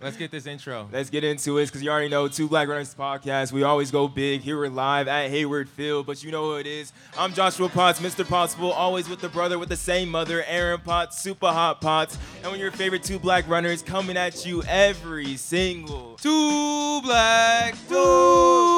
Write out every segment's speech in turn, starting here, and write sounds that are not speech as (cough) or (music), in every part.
Let's get this intro. Let's get into it because you already know Two Black Runners podcast. We always go big. Here we're live at Hayward Field, but you know who it is. I'm Joshua Potts, Mr. Possible, always with the brother with the same mother, Aaron Potts, Super Hot Potts, and one of your favorite two black runners coming at you every single Two black. Tuesday.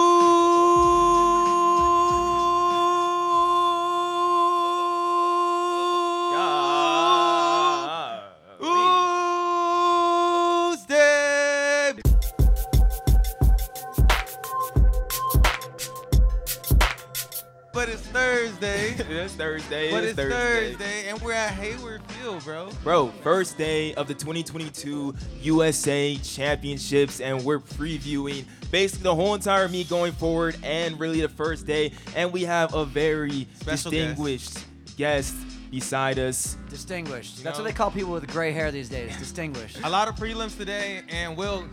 Thursday. it's Thursday. but it's it's Thursday. Thursday, and we're at Hayward Field, bro. Bro, first day of the 2022 USA Championships, and we're previewing basically the whole entire meet going forward and really the first day. And we have a very Special distinguished guest. beside us. Distinguished. You That's know? what they call people with gray hair these days. Distinguished. A lot of prelims today, and Will,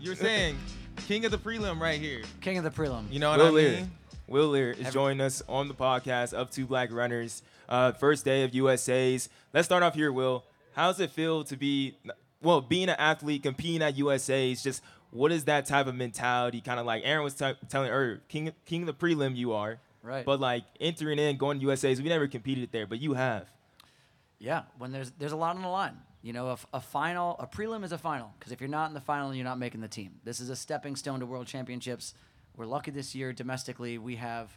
you're saying (laughs) king of the prelim right here. King of the prelim. You know what Will I Lear. mean? Will Leer is joining us on the podcast of Two Black Runners. Uh, first day of USA's. Let's start off here, Will. How does it feel to be, well, being an athlete, competing at USA's? Just what is that type of mentality? Kind of like Aaron was t- telling earlier, king, king of the prelim you are. Right. But like entering in, going to USA's, we never competed there, but you have. Yeah, when there's there's a lot on the line. You know, a final, a prelim is a final because if you're not in the final, you're not making the team. This is a stepping stone to World Championships. We're lucky this year domestically. We have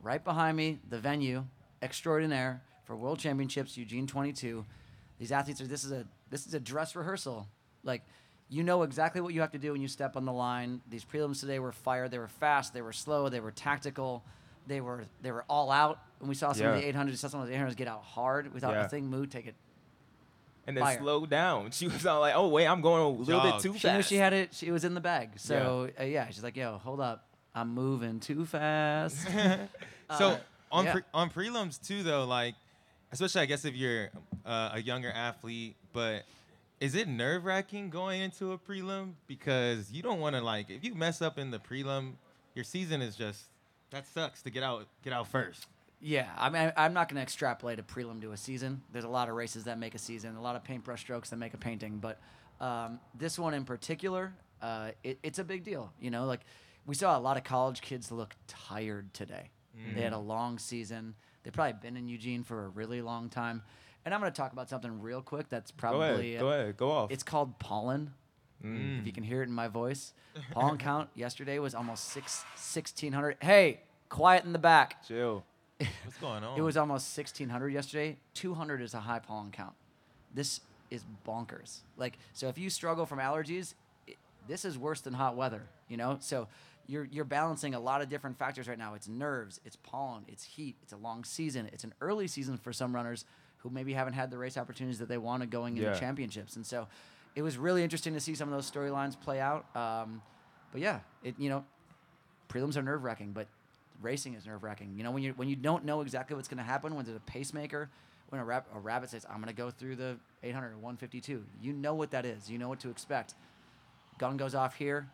right behind me the venue extraordinaire for World Championships Eugene 22. These athletes are this is a this is a dress rehearsal. Like you know exactly what you have to do when you step on the line. These prelims today were fire. They were fast. They were slow. They were tactical. They were they were all out. And we saw some of the 800s, saw some of the 800s get out hard. We thought Yeah. a thing move, take it And then Fire. slow down. (laughs) She was all like, oh, wait, I'm going a little Jog. bit too fast. She knew she had it. She was in the bag. So yeah, uh, yeah she's like, "Yo, hold up, I'm moving too fast." (laughs) So Uh, on yeah. pre- on prelims too, though, like especially I guess if you're uh, a younger athlete, but is it nerve wracking going into a prelim because you don't want to like if you mess up in the prelim, your season is just that sucks to get out get out first. yeah, I mean, I'm not going to extrapolate a prelim to a season. There's a lot of races that make a season, a lot of paintbrush strokes that make a painting, but um, this one in particular, uh, it, it's a big deal. You know, like we saw a lot of college kids look tired today. They had a mm. long season. They've probably been in Eugene for a really long time. And I'm going to talk about something real quick that's Go probably ahead. Go ahead. Go off. It's called pollen. Mm. If you can hear it in my voice, (laughs) pollen count yesterday was almost six sixteen hundred. Hey, quiet in the back. Chill. (laughs) What's going on? It was almost sixteen hundred yesterday. Two hundred is a high pollen count. This is bonkers. Like, so if you struggle from allergies, it, this is worse than hot weather. You know, so you're you're balancing a lot of different factors right now. It's nerves, it's pollen, it's heat, it's a long season, it's an early season for some runners who maybe haven't had the race opportunities that they wanted going into Yeah. championships. And so, it was really interesting to see some of those storylines play out. Um, but yeah, it you know, prelims are nerve wracking, but racing is nerve wracking. You know, when you when you don't know exactly what's going to happen, when there's a pacemaker, when a, rab- a rabbit says, "I'm going to go through the 800 or 152," you know what that is. You know what to expect. Gun goes off here.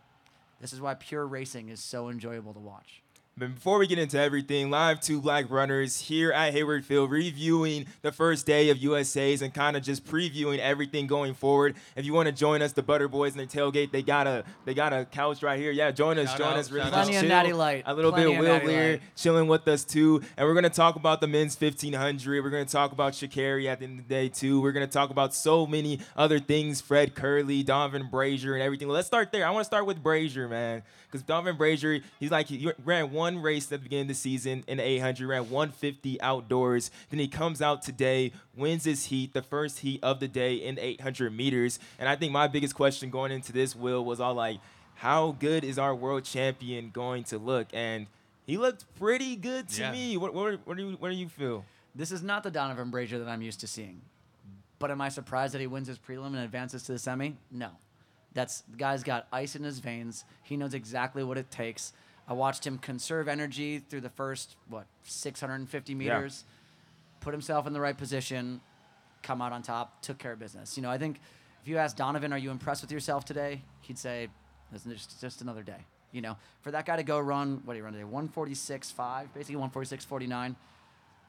This is why pure racing is so enjoyable to watch. But before we get into everything, live two black runners here at Hayward Field reviewing the first day of USA's and kind of just previewing everything going forward. If you want to join us, the Butter Boys and the tailgate, they got a they got a couch right here. Yeah, join us, Shout join out, us. Really shout. Plenty of chill. Natty Light, A little plenty bit of of Will Natty Lear chilling with us too. And we're gonna talk about the men's 1500. We're gonna talk about Sha'Carri at the end of the day too. We're gonna talk about so many other things. Fred Kerley, Donavan Brazier, and everything. Let's start there. I want to start with Brazier, man, because Donavan Brazier, he's like he ran one race at the beginning of the season in the 800, ran 150 outdoors. Then he comes out today, wins his heat, the first heat of the day in 800 meters. And I think my biggest question going into this, Will, was all like, how good is our world champion going to look? And he looked pretty good to Yeah. me. What, what, what, do you, what do you feel? This is not the Donavan Brazier that I'm used to seeing. But am I surprised that he wins his prelim and advances to the semi? No. That's the guy's got ice in his veins. He knows exactly what it takes. I watched him conserve energy through the first what 650 meters, put himself in the right position, come out on top, took care of business. You know, I think if you ask Donavan, "Are you impressed with yourself today?" He'd say, "It's just, just another day." You know, for that guy to go run, what did he run today? 146.5, basically 146.49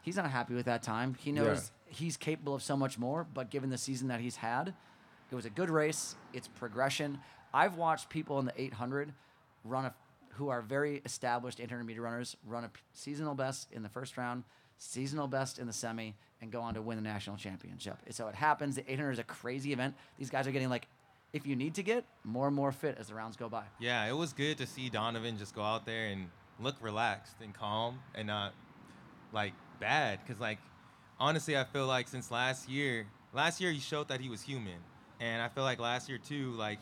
he's not happy with that time. He knows he's capable of so much more, but given the season that he's had, It was a good race. It's progression. I've watched people in the 800 run a, who are very established 800 meter runners run a seasonal best in the first round, seasonal best in the semi, and go on to win the national championship. So it happens. The 800 is a crazy event. These guys are getting like, if you need to get more and more fit as the rounds go by. Yeah, it was good to see Donavan just go out there and look relaxed and calm and not like bad. Cause like honestly, I feel like since last year, last year he showed that he was human, and I feel like last year too, like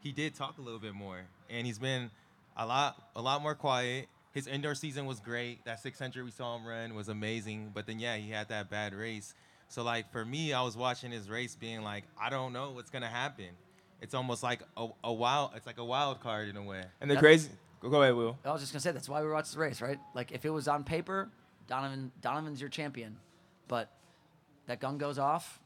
he did talk a little bit more, and he's been a lot a lot more quiet. His indoor season was great. That 600 we saw him run was amazing, but then yeah, he had that bad race. So like for me, I was watching his race, being like, I don't know what's gonna happen. It's almost like a, a wild. It's like a wild card in a way. And the That- crazy. Go go ahead, Will. I was just gonna say that's why we watch the race, right? Like if it was on paper, Donavan Donavan's your champion, but that gun goes off,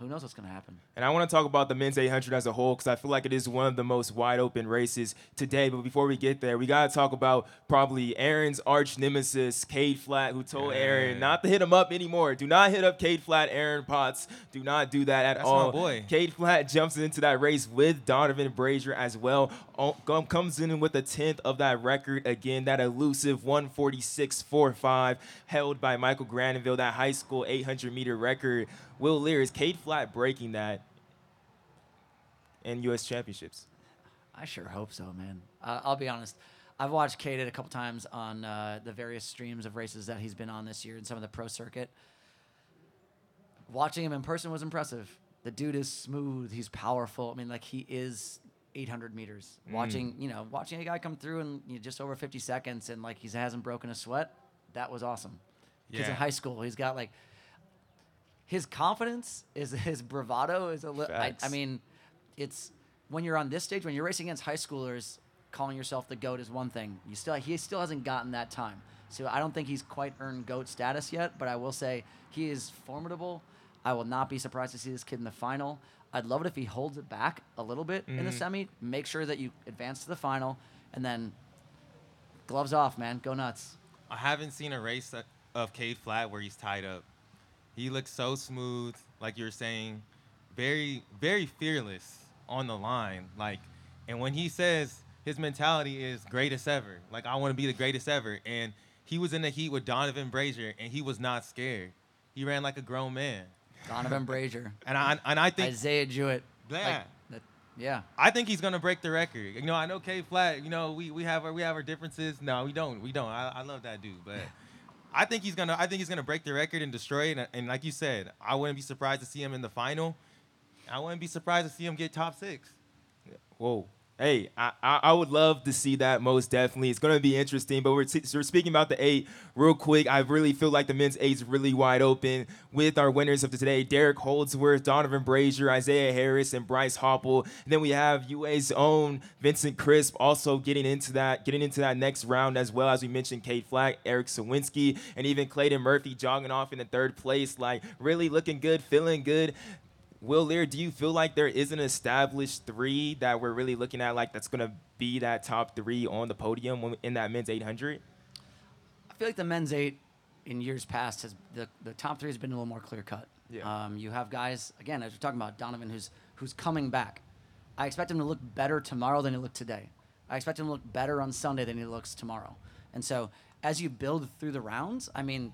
who knows what's gonna happen? And I want to talk about the men's 800 as a whole because I feel like it is one of the most wide open races today. But before we get there, we got to talk about probably Aaron's arch nemesis, Cade Flatt, who told Aaron not to hit him up anymore. Do not hit up Cade Flatt, Aaron Potts. Do not do that at That's my boy. Cade Flatt jumps into that race with Donavan Brazier as well. Comes in with a tenth of that record again, that elusive 146.45 held by Michael Granville, that high school 800 meter record. Will Leer is Cade Flatt breaking that in U.S. championships. I sure hope so, man. Uh, I'll be honest. I've watched Cade a couple times on uh, the various streams of races that he's been on this year and some of the pro circuit. Watching him in person was impressive. The dude is smooth. He's powerful. I mean, like he is 800 meters. Watching, you know, watching a guy come through in you know, just over 50 seconds and like he hasn't broken a sweat. That was awesome. Because in high school, he's got like his confidence is (laughs) his bravado is a little. I, I mean, it's when you're on this stage when you're racing against high schoolers, calling yourself the goat is one thing. You still he still hasn't gotten that time, so I don't think he's quite earned goat status yet. But I will say he is formidable. I will not be surprised to see this kid in the final. I'd love it if he holds it back a little bit in the mm-hmm. semi. Make sure that you advance to the final, and then gloves off, man. Go nuts. I haven't seen a race that- of Cade Flatt where he's tied up. He looks so smooth, like you were saying, very, very fearless on the line. Like, and when he says his mentality is greatest ever, like I want to be the greatest ever, and he was in the heat with Donavan Brazier, and he was not scared. He ran like a grown man, Donavan Brazier, (laughs) and I and I think Isaiah Jewett. like, Yeah. that- yeah. I think he's gonna break the record. You know, I know K Flat. You know, we, we have our we have our differences. No, we don't. We don't. I, I love that dude, but I think he's gonna I think he's gonna break the record and destroy it. And, and like you said, I wouldn't be surprised to see him in the final. I wouldn't be surprised to see him get top six. Whoa. Hey, I, I, would love to see that most definitely. It's going to be interesting. But we're, t- we're speaking about the eight real quick. I really feel like the men's eight is really wide open with our winners of today Derek Holdsworth, Donavan Brazier, Isaiah Harris, and Bryce Hoppel. And then we have UA's own Vincent Crisp also getting into that getting into that next round as well as we mentioned Cade Flatt, Eric Sowinski, and even Clayton Murphy jogging off in the third place. Like really looking good, feeling good. Will Leer, do you feel like there is an established three that we're really looking at, like that's gonna be that top three on the podium in that men's 800? I feel like the men's eight in years past has the, the top three has been a little more clear cut. Yeah. Um, you have guys again as we're talking about Donavan who's who's coming back. I expect him to look better tomorrow than he looked today. I expect him to look better on Sunday than he looks tomorrow. And so as you build through the rounds, I mean,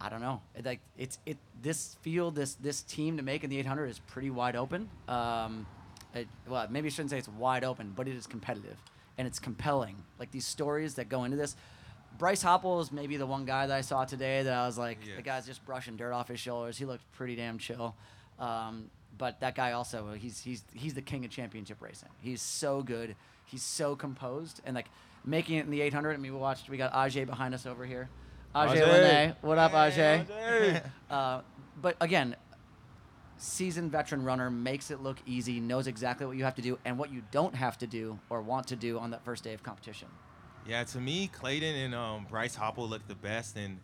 I don't know. It, like it's it this field, this this team to make in the 800 is pretty wide open. Um, it, well, maybe I shouldn't say it's wide open, but it is competitive and it's compelling. Like these stories that go into this. Bryce Hoppel is maybe the one guy that I saw today that I was like, the guy's just brushing dirt off his shoulders. He looked pretty damn chill. Um, but that guy also, he's he's he's the king of championship racing. He's so good. He's so composed and like making it in the 800. I mean, we watched. We got Ajay behind us over here. Ajay, Ajay. Lene, what up, Ajay? Ajay. (laughs) Uh, but again, seasoned veteran runner makes it look easy, knows exactly what you have to do and what you don't have to do or want to do on that first day of competition. Yeah, to me, Clayton and um, Bryce Hoppel look the best, and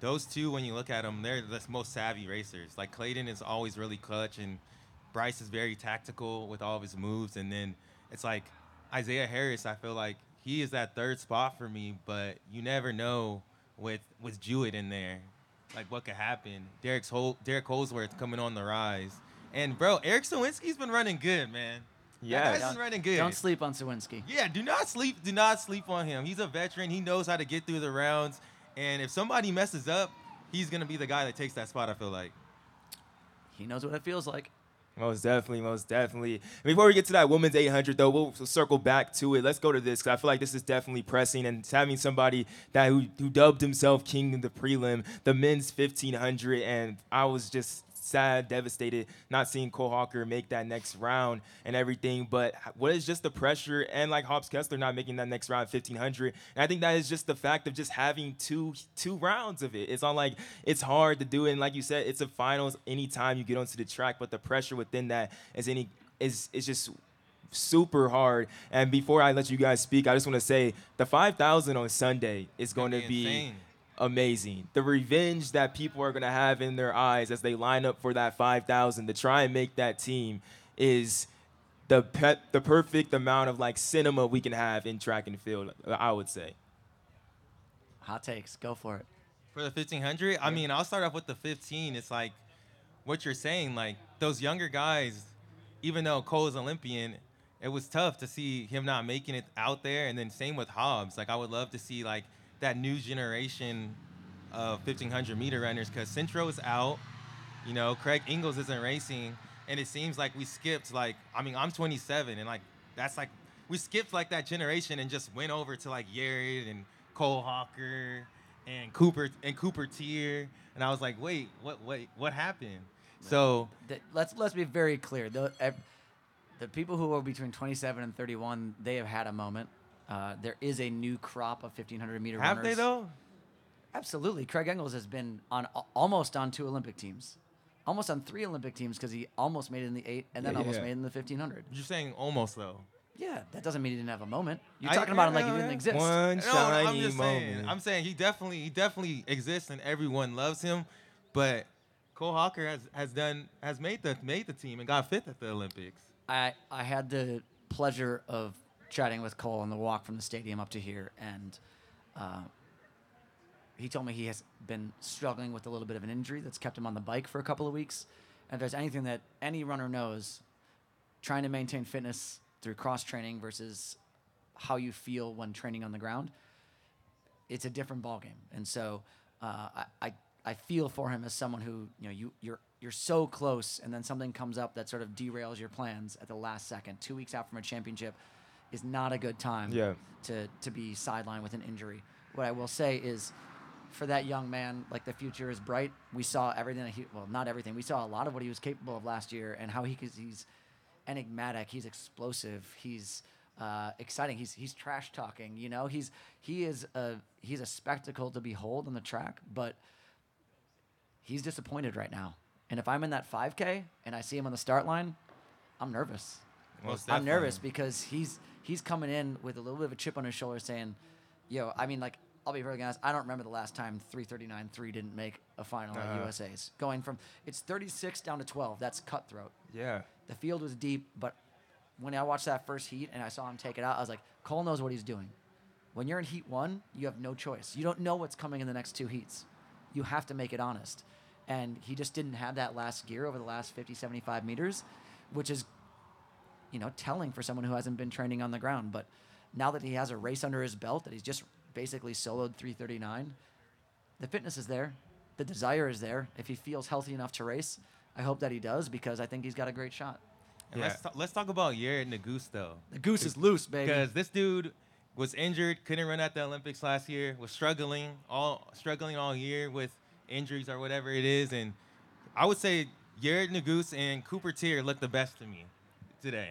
those two, when you look at them, they're the most savvy racers. Like Clayton is always really clutch, and Bryce is very tactical with all of his moves. And then it's like Isaiah Harris. I feel like he is that third spot for me, but you never know with with Jewett in there, like what could happen. Derek's Hol- Derek Holdsworth coming on the rise, And bro, Eric Sowinski's been running good, man. Yeah. That guy's been running good. Don't sleep on Sowinski. Yeah, do not sleep. Do not sleep on him. He's a veteran. He knows how to get through the rounds. And if somebody messes up, he's gonna be the guy that takes that spot. I feel like. He knows what it feels like. Most definitely, most definitely. Before we get to that women's 800, though, we'll circle back to it. Let's go to this because I feel like this is definitely pressing, and having somebody that who, who dubbed himself king in the prelim, the men's 1500, and I was just sad, devastated, not seeing Cole Hocker make that next round and everything. But what is just the pressure and like Hobbs Kessler not making that next round 1500? And I think that is just the fact of just having two two rounds of it. It's not like it's hard to do. And like you said, it's a finals anytime you get onto the track, but the pressure within that is any is is just super hard. And before I let you guys speak, I just want to say the 5,000 on Sunday is going to be be insane. Amazing. The revenge that people are going to have in their eyes as they line up for that 5,000 to try and make that team is the pet, the perfect amount of like cinema we can have in track and field, I would say. Hot takes. Go for it. For the 1500, I mean, I'll start off with the 15. It's like what you're saying, like those younger guys, even though Cole's Olympian, it was tough to see him not making it out there. And then same with Hobbs. Like I would love to see like that new generation of 1500 meter runners because Centro's out. You know, Craig Engels isn't racing, and it seems like we skipped. Like, I mean, I'm 27, and like that's like we skipped like that generation and just went over to like Yared and Cole Hocker and Cooper and Cooper Teare, and I was like, wait, what, wait, what happened? So The- let's let's be very clear. The, the people who are between 27 and 31, they have had a moment. Uh, there is a new crop of 1500 meter have runners. they though? Absolutely. Craig Engels has been on almost on two Olympic teams, almost on three Olympic teams because he almost made it in the eight and then Yeah, almost yeah. made it in the 1500. You're saying almost though. Yeah, that doesn't mean he didn't have a moment. You're I- talking about him like he didn't exist. One No, I'm just saying. moment. I'm saying he definitely he definitely exists and everyone loves him, but Cole Hocker has, has done has made the made the team and got fifth at the Olympics. I, I had the pleasure of chatting with Cole on the walk from the stadium up to here, and uh, he told me he has been struggling with a little bit of an injury that's kept him on the bike for a couple of weeks. And if there's anything that any runner knows, trying to maintain fitness through cross training versus how you feel when training on the ground, it's a different ballgame. And so uh, I, I I feel for him as someone who you know you you're you're so close, and then something comes up that sort of derails your plans at the last second. Two weeks out from a championship is not a good time Yeah. to to be sidelined with an injury. What I will say is. For that young man, like the future is bright. We saw everything that he, well, not everything. We saw a lot of what he was capable of last year, and how he could, he's enigmatic. He's explosive. He's uh, exciting. He's he's trash talking. You know, he's he is a he's a spectacle to behold on the track. But he's disappointed right now. And if I'm in that 5K and I see him on the start line, I'm nervous. Most I'm nervous because he's he's coming in with a little bit of a chip on his shoulder, saying, "Yo, I mean, like." I'll be very honest. I don't remember the last time 339-3 didn't make a final Uh-huh. at USA's. Going from it's 36 down to 12. That's cutthroat. Yeah. The field was deep, but when I watched that first heat and I saw him take it out, I was like, Cole knows what he's doing. When you're in heat one, you have no choice. You don't know what's coming in the next two heats. You have to make it honest. And he just didn't have that last gear over the last 50, 75 meters, which is, you know, telling for someone who hasn't been training on the ground. But now that he has a race under his belt, that he's just basically soloed 339, the fitness is there. The desire is there. If he feels healthy enough to race, I hope that he does because I think he's got a great shot. And Yeah. let's ta- let's talk about Yared Nuguse though. The goose is loose, baby. Because this dude was injured, couldn't run at the Olympics last year, was struggling all struggling all year with injuries or whatever it is, and I would say Yared Nuguse and Cooper Teare look the best to me today.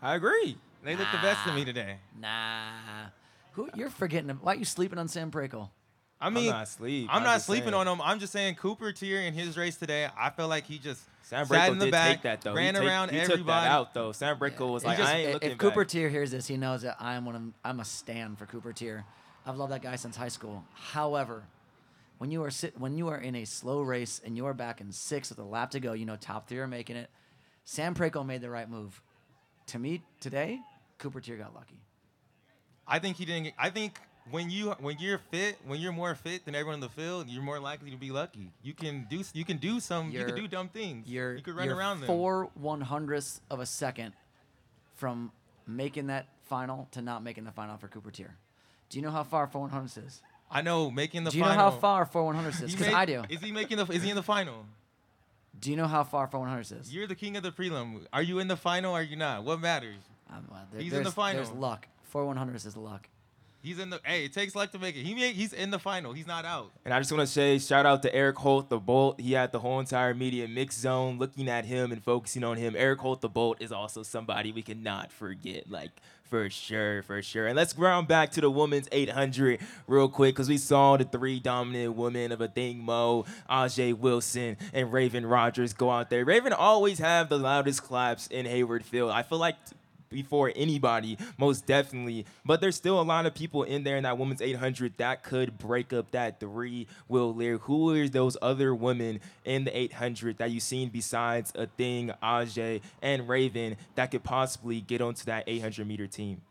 I agree. They look the best to me today. Nah. Who you're forgetting? Why are you sleeping on Sam Prakel? I mean, not asleep. I'm I'm not just sleeping saying. on him. I'm just saying Cooper Teare in his race today. I felt like he just Sam sat Bracco in the did back, take that though. ran he take- around he everybody. took that out though. Sam Prakel was like, just- I ain't if looking if Cooper back. Tier hears this, he knows that I'm one of I'm a stand for Cooper Teare. I've loved that guy since high school. However, when you are sit when you are in a slow race and you are back in six with a lap to go, you know top three are making it. Sam Prakel made the right move. To me today, Cooper Teare got lucky. I think he didn't. I think when you when you're fit, when you're more fit than everyone in the field, you're more likely to be lucky. You can do you can do some you You're- can do dumb things. You're, you can run you're around them. four one hundredths of a second from making that final to not making the final for Cooper Teare. Do you know how far four one hundredths is? I know making the Do you final. know how far four one hundredths is? Because I do. Is he making the? Is he in the final? Do you know how far one hundredths is? You're the king of the prelim. Are you in the final? or Are you not? What matters? Um, well, there- He's in the final. There's luck. One hundredths is luck. He's in the. Hey, it takes luck to make it. He made, He's in the final. He's not out. And I just want to say shout out to Eric Holt, the Bolt. He had the whole entire media mix zone looking at him and focusing on him. Eric Holt, the Bolt, is also somebody we cannot forget. Like, for sure, for sure. And let's round back to the women's 800 real quick because we saw the three dominant women of Athing Mu, Ajay Wilson, and Raven Rogers go out there. Raven always have the loudest claps in Hayward Field. I feel like before anybody, most definitely. But there's still a lot of people in there in that women's 800 that could break up that three. Will Leer, who are those other women in the 800 that you've seen besides Athing, Ajay and Raven that could possibly get onto that 800 meter team?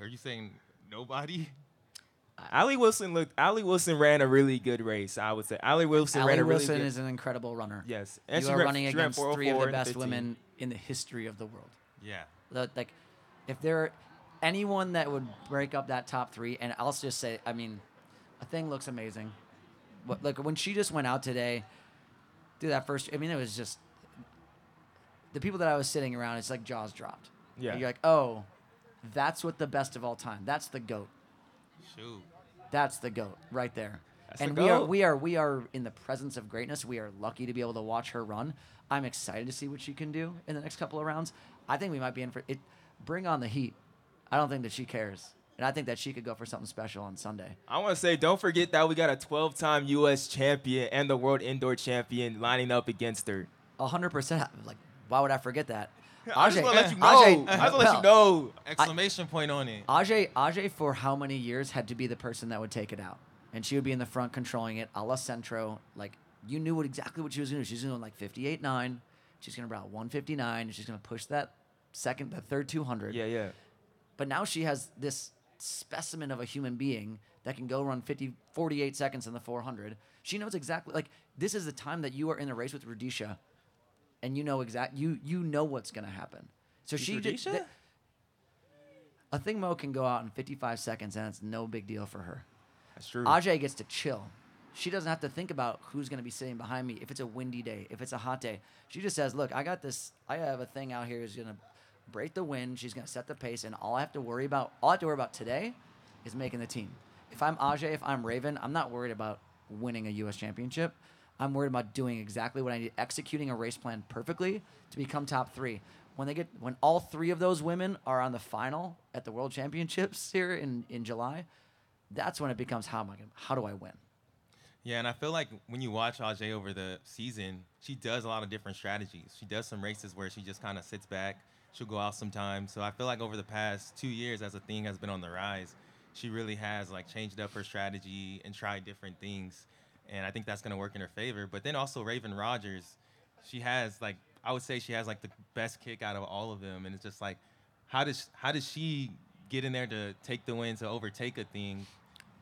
Are you saying nobody? Allie Wilson looked. Allie Wilson ran a really good race. I would say Allie Wilson Allie ran a really Wilson is an incredible runner. yes, you she are ran- running she ran against oh three of the best women in the history of the world. Yeah. The- like if there are anyone that would break up that top three and i'll just say i mean Athing looks amazing but like when she just went out today do that first i mean it was just the people that i was sitting around it's like jaws dropped Yeah. you're like oh that's what the best of all time that's the goat Shoot. That's the goat right there. That's the and we are we are we are in the presence of greatness. We are lucky to be able to watch her run. I'm excited to see what she can do in the next couple of rounds. I think we might be in for it. Bring on the heat. I don't think that she cares, and I think that she could go for something special on Sunday. I want to say, don't forget that we got a 12-time U.S. champion and the world indoor champion lining up against her. Hundred percent. Like, why would I forget that? I just want to let you know. Ajay- I just want to let you know. Exclamation point on it. Ajay, Ajay, for how many years had to be the person that would take it out, and she would be in the front controlling it, a la Centro. Like you knew what exactly what she was going to do. She's going to like 58 nine. She's going to about 159, and she's going to push that second, the third 200. Yeah, yeah. But now she has this specimen of a human being that can go run 50, 48 seconds in the 400. She knows exactly like this is the time that you are in a race with Rudisha, and you know exact you you know what's to happen. So she did. Th- Athing Mu can go out in 55 seconds, and it's no big deal for her. That's true. Ajay gets to chill. She doesn't have to think about who's going to be sitting behind me. If it's a windy day, if it's a hot day, she just says, "Look, I got this. I have Athing out here who's going to break the wind. She's going to set the pace, and all I have to worry about, all I have to worry about today, is making the team. If I'm Ajay, if I'm Raven, I'm not worried about winning a U.S. championship. I'm worried about doing exactly what I need, executing a race plan perfectly to become top three. When they get, when all three of those women are on the final at the World Championships here in in July, that's when it becomes how am I gonna, how do I win? Yeah, and I feel like when you watch Ajay over the season, she does a lot of different strategies. She does some races where she just kind of sits back. She'll go out sometimes. So I feel like over the past two years, as Athing has been on the rise, she really has like changed up her strategy and tried different things. And I think that's gonna work in her favor. But then also Raven Rogers, she has like I would say she has like the best kick out of all of them. And it's just like, how does how does she get in there to take the win to overtake Athing?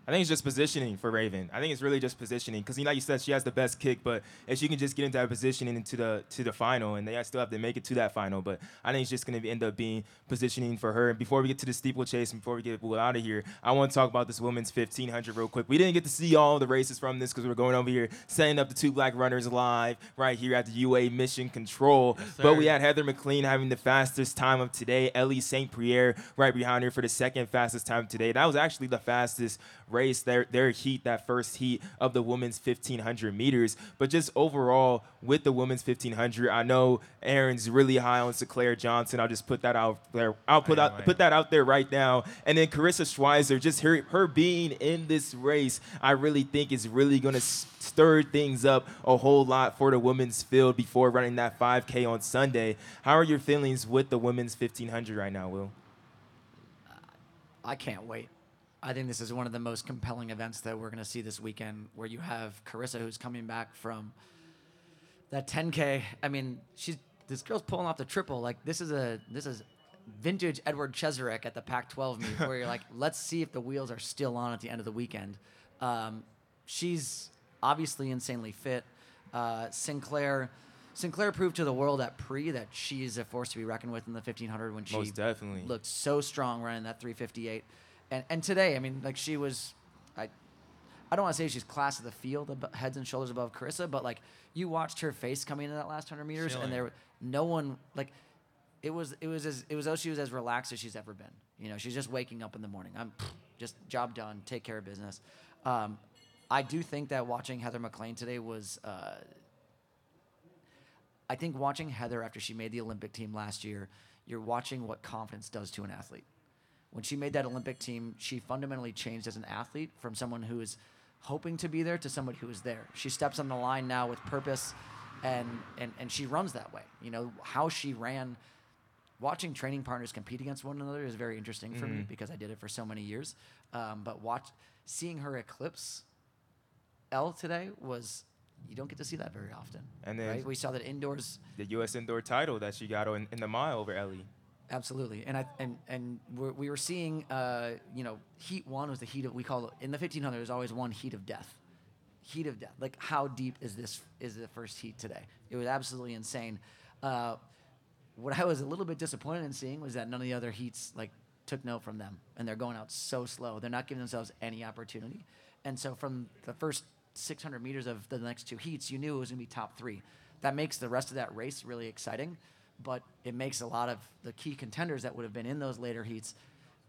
I think it's just positioning for Raven. I think it's really just positioning because, you know, like you said, she has the best kick, but if she can just get into that positioning into the to the final, and they still have to make it to that final, but I think it's just going to end up being positioning for her. And before we get to the steeplechase, and before we get out of here, I want to talk about this women's 1500 real quick. We didn't get to see all the races from this because we're going over here setting up the two black runners live right here at the UA Mission Control. Yes, but we had Heather MacLean having the fastest time of today. Ellie St. Pierre right behind her for the second fastest time today. That was actually the fastest race, their, their heat, that first heat of the women's 1500 meters. But just overall, with the women's 1500, I know Aaron's really high on Sinclair Johnson. I'll just put that out there. I'll put I out put that out there right now. And then Karissa Schweizer, just her, her being in this race, I really think is really going to stir things up a whole lot for the women's field before running that 5K on Sunday. How are your feelings with the women's 1500 right now, Will? I can't wait. I think this is one of the most compelling events that we're going to see this weekend where you have Karissa who's coming back from that 10K. I mean, she's this girl's pulling off the triple. Like this is a this is vintage Edward Cheserek at the Pac-12 meet, where you're like, let's see if the wheels are still on at the end of the weekend. Um, she's obviously insanely fit. Uh, Sinclair. Sinclair proved to the world at pre that she's a force to be reckoned with in the 1500 when she Most definitely. looked so strong running that 358. And and today, I mean, like she was, I, I don't want to say she's class of the field, ab- heads and shoulders above Karissa, but like you watched her face coming into that last hundred meters, Chilling. and there, no one like, it was it was as it was though she was as relaxed as she's ever been. You know, she's just waking up in the morning. I'm (sniffs) just job done, take care of business. Um, I do think that watching Heather MacLean today was. Uh, I think watching Heather after she made the Olympic team last year, you're watching what confidence does to an athlete. When she made that Olympic team, she fundamentally changed as an athlete from someone who is hoping to be there to somebody who is there. She steps on the line now with purpose and and, and she runs that way. You know, how she ran watching training partners compete against one another is very interesting for me because I did it for so many years. Um, but watch seeing her eclipse Elle today was you don't get to see that very often. And then- right? we saw that indoors the U.S. indoor title that she got in, in the mile over Ellie. Absolutely, and I and and we're, we were seeing, uh, you know, heat one was the heat of we call it in the 1500. There's always one heat of death, heat of death. Like how deep is this? Is the first heat today? It was absolutely insane. Uh, what I was a little bit disappointed in seeing was that none of the other heats like took note from them, and they're going out so slow. They're not giving themselves any opportunity, and so from the first 600 meters of the next two heats, you knew it was going to be top three. That makes the rest of that race really exciting, but it makes a lot of the key contenders that would have been in those later heats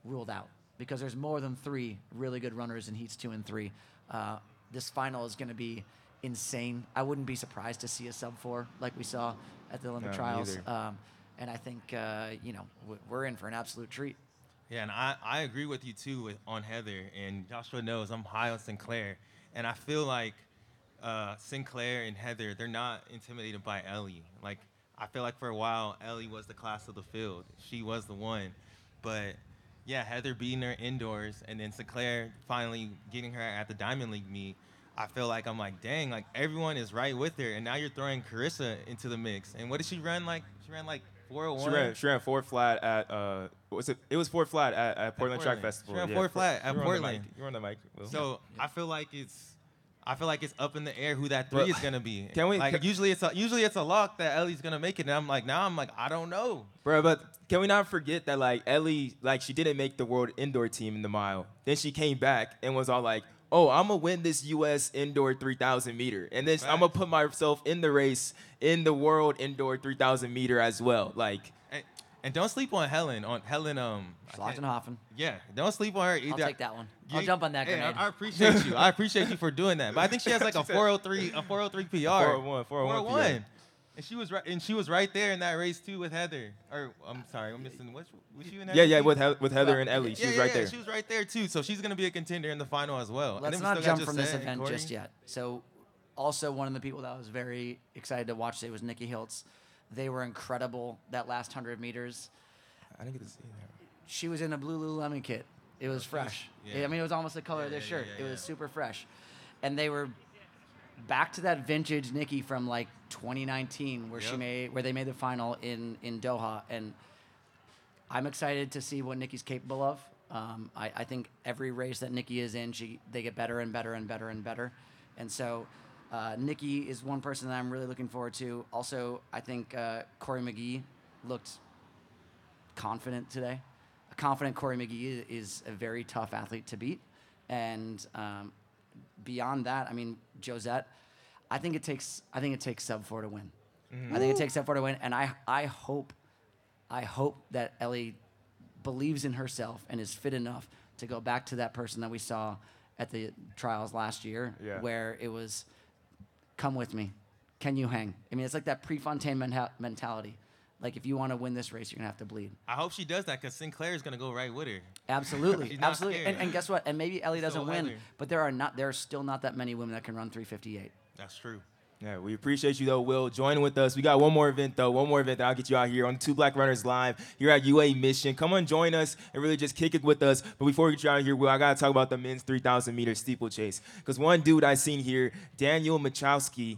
ruled out because there's more than three really good runners in heats two and three. Uh, this final is going to be insane. I wouldn't be surprised to see a sub four like we saw at the Olympic No, trials. Um, and I think uh, you know we're in for an absolute treat. Yeah, and I, I agree with you too with, on Heather. And Joshua knows I'm high on Sinclair. And I feel like uh, Sinclair and Heather, they're not intimidated by Ellie. Like, I feel like for a while, Ellie was the class of the field. She was the one. But yeah, Heather beating her indoors and then Sinclair finally getting her at the Diamond League meet. I feel like I'm like, dang, like everyone is right with her. And now you're throwing Karissa into the mix. And what did she run like? She ran like 401. She ran, she ran four flat at uh, what was it? It was four flat at, at Portland Track Portland. Festival. She ran yeah, four flat at you were on the Portland. mic. On the mic. Will. So I feel like it's, I feel like it's up in the air who that three Well, is gonna be. (laughs) can we- Like can- usually it's a, usually it's a lock that Ellie's gonna make it, and I'm like now I'm like I don't know. Bro, but can we not forget that like Ellie, like she didn't make the world indoor team in the mile. Then she came back and was all like, "Oh, I'm gonna win this U.S. indoor 3,000 meter, and then I'm gonna put myself in the race in the world indoor 3,000 meter as well." Like, And, and don't sleep on Helen. On Helen, um, I can't- Yeah, don't sleep on her either. I'll take that one. I'll You- jump on that hey, grenade. I, I appreciate you. I (laughs) appreciate you for doing that. But I think she has like (laughs) a 403, a 403 PR. 401, 401 401. And she was right, and she was right there in that race too with Heather. Or I'm sorry, I'm missing. Which was she in that? yeah, yeah, with He- with Heather and Ellie, she Yeah, was yeah, right yeah, there. She was right there too. So she's gonna be a contender in the final as well. And Let's then we not still jump from this event Courtney. just yet. So, also one of the people that I was very excited to watch today was Nikki Hiltz. They were incredible that last hundred meters. I didn't get to see that. She was in a blue Lululemon kit. It was fresh. Yeah. I mean, it was almost the color of their yeah, shirt. yeah, it yeah. was super fresh, and they were back to that vintage Nikki from like 2019, where she made where they made the final in in Doha, and I'm excited to see what Nikki's capable of. Um, I, I think every race that Nikki is in, she they get better and better and better and better, and so. Uh, Nikki is one person that I'm really looking forward to. Also, I think uh, Cory McGee looked confident today. A confident Cory McGee is a very tough athlete to beat. And um, beyond that, I mean, Josette, I think it takes I think it takes sub four to win. I think it takes sub four to win, and I I hope I hope that Ellie believes in herself and is fit enough to go back to that person that we saw at the trials last year, Yeah. where it was, "Come with me, can you hang?" I mean, it's like that Prefontaine menta- mentality. Like if you want to win this race, you're gonna have to bleed. I hope she does that because Sinclair is gonna go right with her. Absolutely, (laughs) absolutely. And, and guess what? And maybe Ellie doesn't win, Heather. but there are not. There are still not that many women that can run 358. That's true. Yeah, we appreciate you though, Will. Join with us. We got one more event though, one more event that I'll get you out here on Two Black Runners Live here at UA Mission. Come on, join us and really just kick it with us. But before we get you out of here, Will, I gotta talk about the men's 3,000 meter steeplechase because one dude I seen here, Daniel Michalski.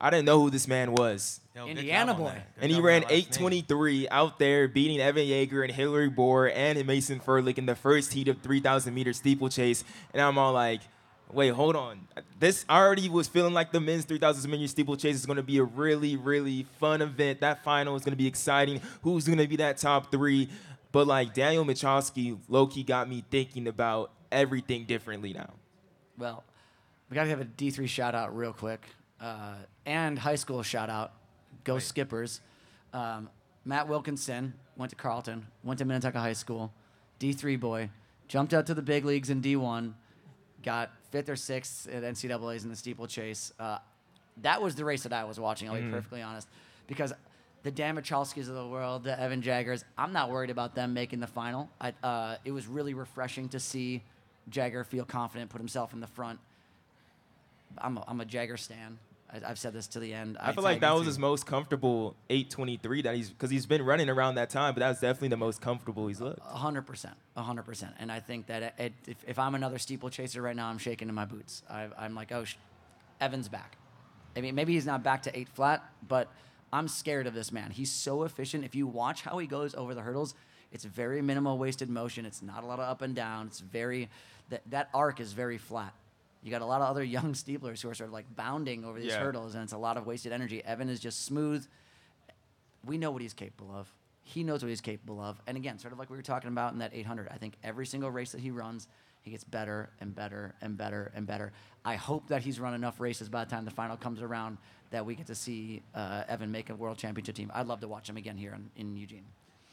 I didn't know who this man was. Yo, Indiana boy. And he ran that last name. 823 out there, beating Evan Jager and Hillary Bor and Mason Ferlic in the first heat of 3,000 meter steeplechase. And I'm all like, wait, hold on. This I already was feeling like the men's 3,000 meter steeplechase is going to be a really, really fun event. That final is going to be exciting. Who's going to be that top three? But like Daniel Michalski, low key got me thinking about everything differently now. Well, we got to have a D3 shout out real quick. Uh, and high school shout out. Go Wait. Skippers. Um, Matt Wilkinson went to Carleton, went to Minnetonka High School, D3 boy, jumped out to the big leagues in D1, got fifth or sixth at NCAA's in the steeplechase. Uh, that was the race that I was watching, I'll be perfectly honest. Because the Dan Michalskis of the world, the Evan Jagers, I'm not worried about them making the final. I, uh, it was really refreshing to see Jager feel confident, put himself in the front. I'm a, I'm a Jager stan. I, I've said this to the end. I feel like that was his most comfortable 823 that he's because he's been running around that time, but that was definitely the most comfortable he's looked. Hundred percent, hundred percent. And I think that it, if, if I'm another steeplechaser right now, I'm shaking in my boots. I, I'm like, oh, sh- Evan's back. I mean, maybe he's not back to eight flat, but I'm scared of this man. He's so efficient. If you watch how he goes over the hurdles, it's very minimal wasted motion. It's not a lot of up and down. It's very that that arc is very flat. You got a lot of other young (laughs) steeplers who are sort of like bounding over these Yeah. hurdles, and it's a lot of wasted energy. Evan is just smooth we know what he's capable of. He knows what he's capable of. And again, sort of like we were talking about in that 800, I think every single race that he runs, he gets better and better and better and better. I hope that he's run enough races by the time the final comes around that we get to see uh, Evan make a world championship team. I'd love to watch him again here in, in Eugene.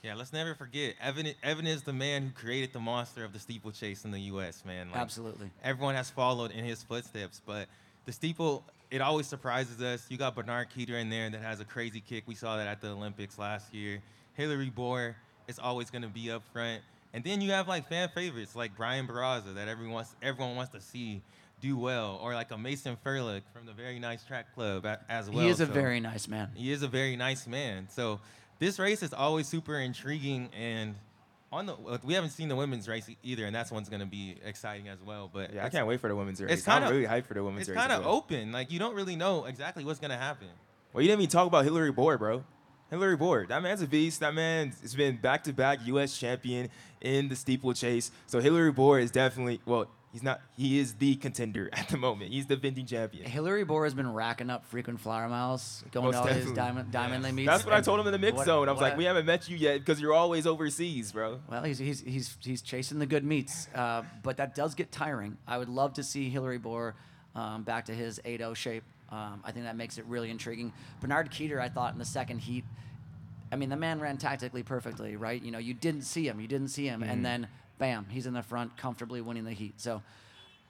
Yeah, let's never forget Evan. Evan is the man who created the monster of the steeplechase in the U.S. Man, Like, Absolutely. Everyone has followed in his footsteps, but the steeple it always surprises us. You got Benard Keter in there that has a crazy kick. We saw that at the Olympics last year. Hillary Bor is always going to be up front, and then you have like fan favorites like Brian Barraza that everyone wants, everyone wants to see do well, or like a Mason Ferlic from the Very Nice Track Club as well. he is a So- very nice man. he is a very nice man. So this race is always super intriguing and on the we haven't seen the women's race either, and that's one's gonna be exciting as well. But Yeah, I can't wait for the women's race. It's kind I'm of really hyped for the women's It's race. kind of well. open. Like you don't really know exactly what's gonna happen. Well, you didn't even talk about Hillary Bor, bro. Hillary Bor, that man's a beast. That man has been back-to-back U.S. champion in the steeplechase. So Hillary Bor is definitely well. He's not. He is the contender (laughs) at the moment. He's the defending champion. Hillary Bor has been racking up frequent flower miles, going Most to all his diamond, diamond Yes. meets. That's what I told him in the mix what- zone. I was like, what- we haven't met you yet because you're always overseas, bro. Well, he's, he's, he's, he's chasing the good meets, uh, but that does get tiring. I would love to see Hillary Bor um, back to his 8-0 shape. Um, I think that makes it really intriguing. Benard Keter, I thought in the second heat, I mean, the man ran tactically perfectly, right? You know, you didn't see him, you didn't see him, and then bam, he's in the front, comfortably winning the heat. So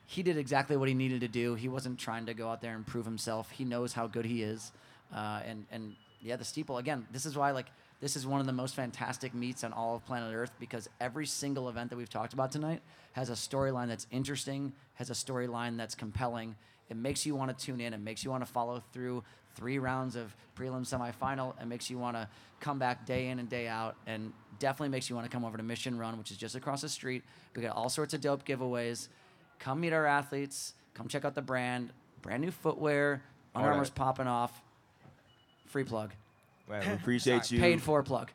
he did exactly what he needed to do. He wasn't trying to go out there and prove himself. He knows how good he is, uh, and and yeah, the steeple again. This is why like this is one of the most fantastic meets on all of planet Earth because every single event that we've talked about tonight has a storyline that's interesting, has a storyline that's compelling. It makes you want to tune in. It makes you want to follow through three rounds of prelim semifinal. It makes you want to come back day in and day out, and definitely makes you want to come over to Mission Run, which is just across the street. We got all sorts of dope giveaways. Come meet our athletes. Come check out the brand. Brand new footwear. Under All Armour's popping off. Free plug. Man, we (laughs) appreciate Sorry, you. Paid for plug.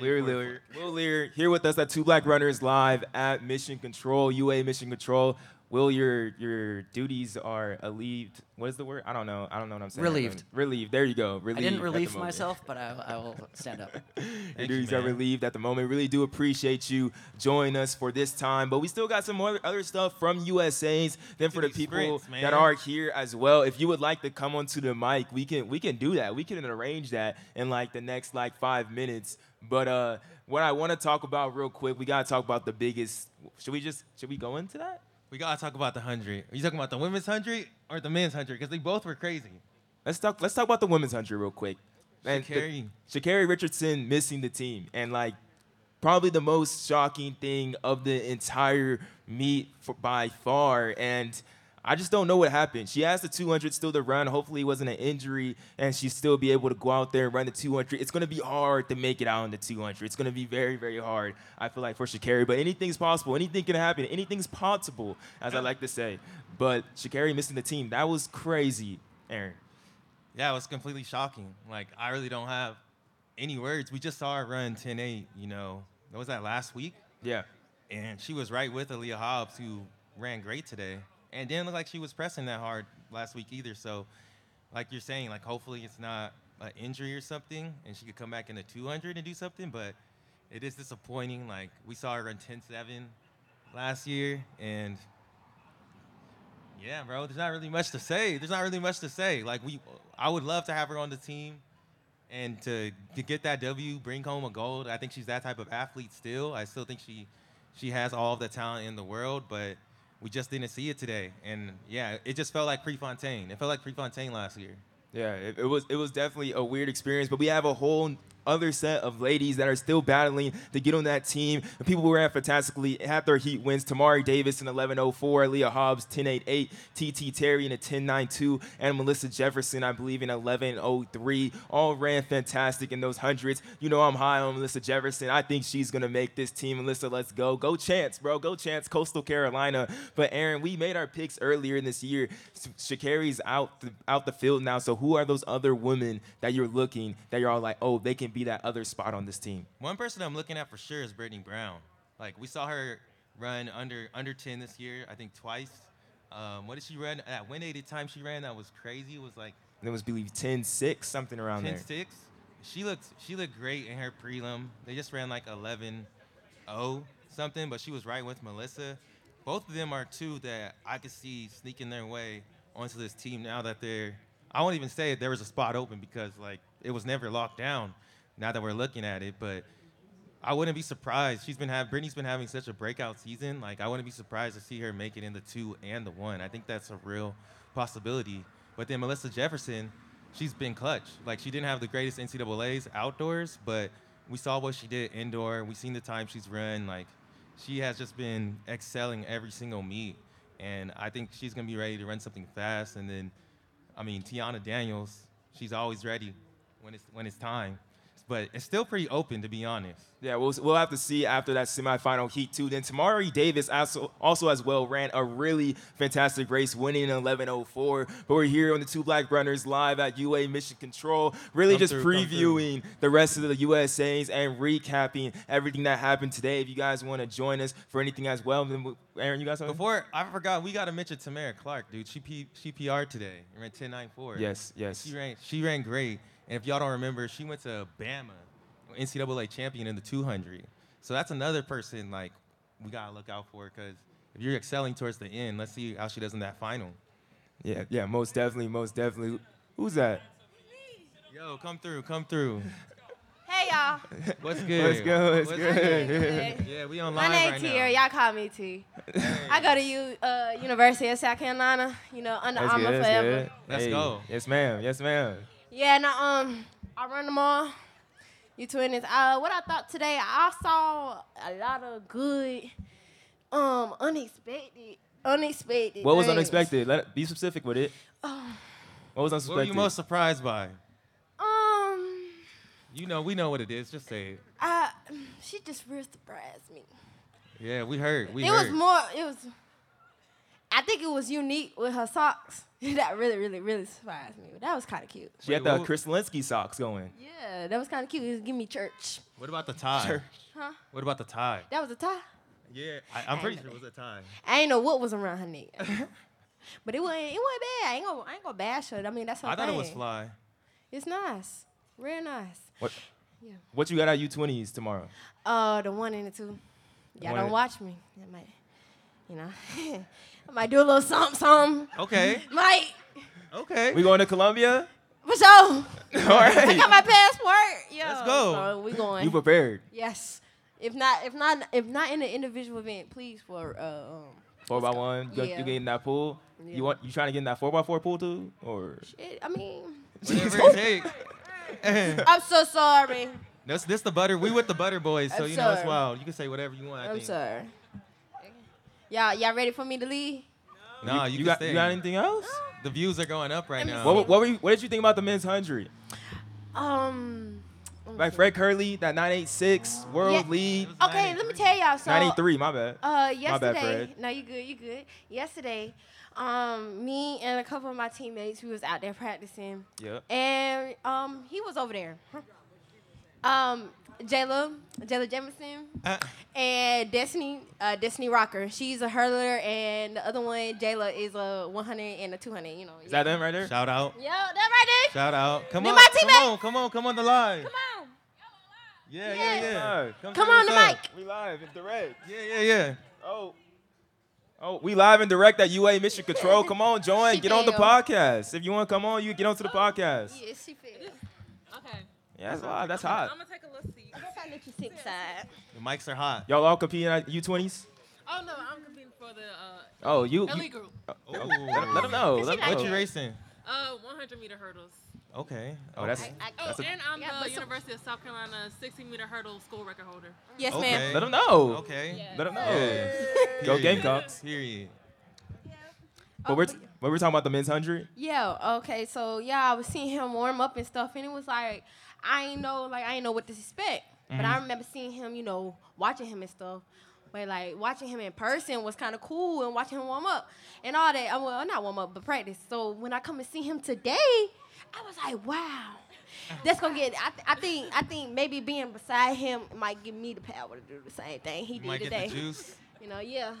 Leer Leer, Will Leer here with us at Two Black Runners live at Mission Control, UA Mission Control. Will, your your duties are relieved. What is the word? I don't know. I don't know what I'm saying. Relieved. Relieved. There you go. Relieved. I didn't relieve myself, but I, I will (laughs) stand up. Your Thank you, duties are relieved at the moment. Really do appreciate you joining us for this time. But we still got some more other stuff from USA's. Then for the people sprints, that man. are here as well, if you would like to come onto the mic, we can we can do that. We can arrange that in like the next like five minutes. But uh, what I want to talk about real quick, we gotta talk about the biggest. Should we just should we go into that? We gotta talk about the hundred. Are you talking about the women's hundred or the men's hundred? Because they both were crazy. Let's talk. Let's talk about the women's hundred real quick. Man, the- Sha'Carri. Sha'Carri Richardson missing the team, and like probably the most shocking thing of the entire meet for, by far. And I just don't know what happened. She has the 200 still to run. Hopefully, it wasn't an injury, and she still be able to go out there and run the 200. It's going to be hard to make it out in the 200. It's going to be very, very hard. I feel like for Sha'Carri, but anything's possible. Anything can happen. Anything's possible, as I like to say. But Sha'Carri missing the team, that was crazy, Aaron. Yeah, it was completely shocking. Like I really don't have any words. We just saw her run 10-8, you know. What was that last week? Yeah. And she was right with Aleia Hobbs, who ran great today. And didn't look like she was pressing that hard last week either. So, like you're saying, like hopefully it's not an injury or something, and she could come back in the 200 and do something. But it is disappointing. Like we saw her run 10-7 last year, and yeah, bro, there's not really much to say. There's not really much to say. Like we, I would love to have her on the team, and to, to get that W, bring home a gold. I think she's that type of athlete still. I still think she, she has all the talent in the world, but we just didn't see it today. And yeah, it just felt like Prefontaine. It felt like Prefontaine last year. Yeah, it, it, was it was definitely a weird experience, but we have a whole other set of ladies that are still battling to get on that team. The people who ran fantastically had their heat wins. Tamari Davis in 11.04, Aleia Hobbs 10.88, TT Terry in a 10.92, and Melissa Jefferson, I believe, in 11.03. All ran fantastic in those hundreds. You know I'm high on Melissa Jefferson. I think she's going to make this team. Melissa, let's go. Go Chants, bro. Go Chants, Coastal Carolina. But Aaron, we made our picks earlier in this year. Sha'Carri's out the, out the field now. So who are those other women that you're looking that you're all like, oh, they can be that other spot on this team? One person I'm looking at for sure is Brittany Brown. Like we saw her run under under 10 this year, I think twice. Um, what did she run? At 180 time she ran, that was crazy. It was like it was believe 10-6, something around 10 there. 6. She looked she looked great in her prelim. They just ran like 11 0 something, but she was right with Melissa. Both of them are two that I could see sneaking their way onto this team now that they're I won't even say there was a spot open because like it was never locked down now that we're looking at it, but I wouldn't be surprised. She's been having Brittany's been having such a breakout season. Like I wouldn't be surprised to see her make it in the two and the one. I think that's a real possibility. But then Melissa Jefferson, she's been clutch. Like she didn't have the greatest NCAA's outdoors, but we saw what she did indoor. We've seen the time she's run. Like she has just been excelling every single meet, and I think she's gonna be ready to run something fast. And then, I mean, Teahna Daniels, she's always ready when it's when it's time but it's still pretty open to be honest. Yeah, we'll, we'll have to see after that semifinal heat too. Then Tamari Davis also, also as well ran a really fantastic race, winning in 11:04. But we're here on the Two Black Runners live at UA Mission Control, really Come just through, previewing the rest of the USA's and recapping everything that happened today. If you guys want to join us for anything as well, then we- Aaron, you got something? Before I forgot, we got to mention Tamara Clark, dude. She P, she PR'd today. Ran 10.94. Yes, yes. She ran she ran great. And if y'all don't remember, she went to Bama, NCAA champion in the 200. So that's another person like we gotta look out for because if you're excelling towards the end, let's see how she does in that final. Yeah, yeah, most definitely, most definitely. Who's that? Yo, come through, come through. Hey y'all. (laughs) What's good? What's good? What's What's good? Yeah, we on My live name right Tier. now. Y'all call me T. I go to U, uh, University of South Carolina. You know, Under That's Armour good, forever. good. Let's Hey, go. Yes, ma'am. Yes, ma'am. Yeah, and I, um, I run them all. You twins. Uh, what I thought today, I saw a lot of good, um, unexpected, unexpected. What was things. unexpected? Let be specific with it. Oh, What was unexpected? What were you most surprised by? um, You know, we know what it is. Just say it. I, she just real surprised me. Yeah, we heard. We heard it heard. was more. It was. I think it was unique with her socks. (laughs) that really, really, really surprised me. That was kind of cute. She had the what- Chris Linsky socks going. Yeah, that was kind of cute. It was give me church. What about the tie? Sure. Huh? What about the tie? That was a tie. Yeah, I, I'm pretty sure it was a tie. I ain't know what was around her neck. (laughs) but it wasn't. It wasn't bad. I ain't gonna. I ain't gonna bash her. I mean, that's her I thought it was fly. It's nice. Real nice. What? Yeah. What you got at U20s tomorrow? Uh, the one and the two. Y'all don't watch me. I might, you know, (laughs) I might do a little something, something. Okay. (laughs) Might. Okay. We going to Colombia? For sure. (laughs) All right. I right. got my passport. Yo, Let's go. So we going. You prepared? yes. If not, if not, if not in an individual event, please for uh, um, Four by one. You, Yeah. you getting that pool? Yeah. You want? You trying to get in that four by four pool too? Or it, I mean, Whatever it takes. I'm so sorry. This this the butter. We with the butter boys, so I'm you know it's wild. You can say whatever you want. I I'm think. sorry. Y'all, y'all ready for me to leave? Nah, you, you can got stay. you got anything else? The views are going up right now. What, what were you, What did you think about the men's hundred? Um. Like Fred Kerley, that nine eight six world Yeah. lead. Okay, let me tell y'all. So, Nine eight three. My bad. Uh, bad, yesterday. Fred. No, you good. You good. Yesterday, um, me and a couple of my teammates, we was out there practicing, Yep. and um, he was over there. Um, Jayla, Jayla Jamison, Uh, and Destiny, uh, Destiny Rocker. She's a hurler, and the other one, Jayla, is a 100 and a 200. You know. Is that them right there? shout out. Yeah, that right there. Shout out. Come Me on. my Come on. Come on. Come on the live. Come on. Yeah, yeah, Yeah. yeah. Come, Come on what's the up. mic. We live and direct. Yeah, yeah, yeah. Oh. Oh, we live and direct at UA Mission Control. Come on, (laughs) join. She Get on the podcast. If you want to come on, you get onto the podcast. Yeah, she feel. Okay. Yeah, that's live. That's hot. I'm gonna take a little seat. I guess I let you sit beside. The mics are hot. Y'all all competing at U20s? Oh no, I'm competing for the uh, Oh, you. elite you group. let, let them know. Let 'em What know. you racing? Uh, 100 meter hurdles. Okay. Oh, that's. I, I, Oh, That's a- and I'm Yeah, but the some- University of South Carolina 60 meter hurdle school record holder. yes, Okay. ma'am. Let them know. Okay. Yeah. Let them know. Yeah. Go Period. Gamecocks. Period. But we're, but we're talking about the men's 100. Yeah, okay, so yeah, I was seeing him warm up and stuff, and it was like I ain't know, like I ain't know what to expect. But I remember seeing him, you know, watching him and stuff. But like watching him in person was kind of cool, and watching him warm up and all that. uh, Well, not warm up, but practice. So when I come and see him today, I was like, wow. That's gonna get. I, th- I think. I think maybe being beside him might give me the power to do the same thing he did might today. get the juice. (laughs) You know, yeah.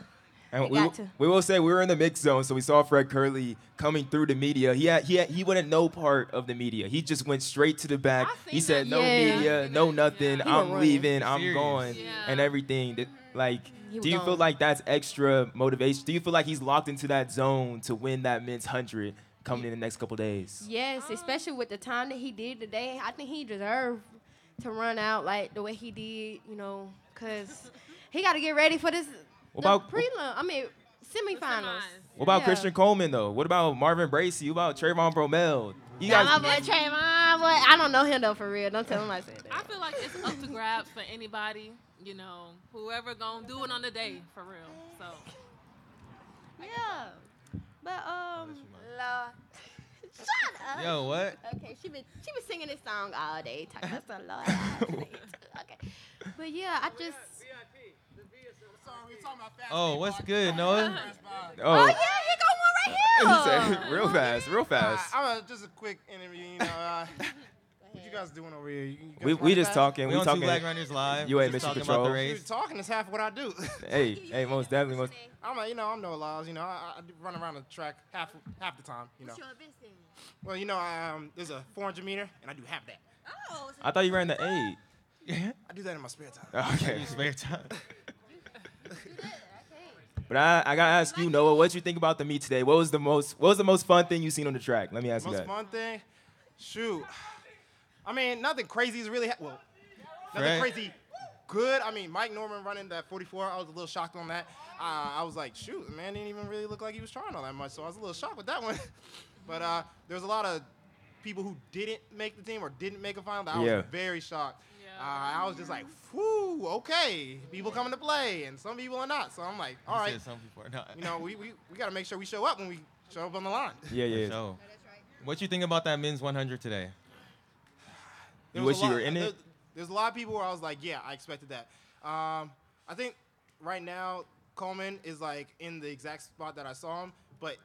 And we, to. we will say we were in the mix zone, so we saw Fred Kerley coming through the media. He had, he had, he wanted no part of the media. He just went straight to the back. He said, that. "No Yeah. media, no nothing. He I'm was running. leaving. I'm going, Yeah. and everything." That, like, do you was feel like that's extra motivation? Do you feel like he's locked into that zone to win that men's hundred coming in the next couple days? Yes, especially with the time that he did today. I think he deserved to run out like the way he did, you know, because he got to get ready for this What the about- prelim. I mean, The semifinals. What about Yeah. Christian Coleman though? What about Marvin Bracy? What about Trayvon Bromell? You Nah, guys, my boy Trayvon, boy, I don't know him though for real. Don't tell him I said that. I feel like it's up to grabs for anybody. You know, whoever gonna do it on the day for real. So Yeah, but um, Lord. (laughs) Shut up. Yo, what? Okay, she been she been singing this song all day. Talking about some Lord. (laughs) okay, but yeah, I just. Oh, what's good, Noah? Oh oh, yeah, he got one right (laughs) here. (laughs) real fast, real fast. Uh, I'm a, just a quick interview. You know, uh, (laughs) what you guys doing over here? You, you guys We, we just fast? talking. We We on Two talking. Black Runners Live. You ain't Just Mission talking about the Control. race. Dude, talking is half what I do. Hey, hey, most definitely. Most, I'm a, you know, I'm Noah Lyles. You know, I, I do run around the track half half the time. You know, well, you know, um, there's a 400 meter, and I do half that. Oh, I thought you ran the eight. I do that in my spare time. Okay. You spare time. But I, I gotta ask you, Noah, what you think about the meet today? What was the most What was the most fun thing you seen on the track? Let me ask you that. Most fun thing, shoot. I mean, nothing crazy is really ha- well, nothing Fred? crazy good. I mean, Mike Norman running that 44, I was a little shocked on that. Uh, I was like, shoot, the man didn't even really look like he was trying all that much, so I was a little shocked with that one. (laughs) but uh, there was a lot of people who didn't make the team or didn't make a final. That I was very shocked. Yeah. Uh, I was just like, whew, okay, people coming to play, and some people are not. So I'm like, all You right, said Some people are not. you know, we, we, we got to make sure we show up when we show up on the line. Yeah, yeah. So, what you think about that men's 100 today? There You wish a you were in there- it? There's a lot of people where I was like, yeah, I expected that. Um, I think right now Coleman is like in the exact spot that I saw him, but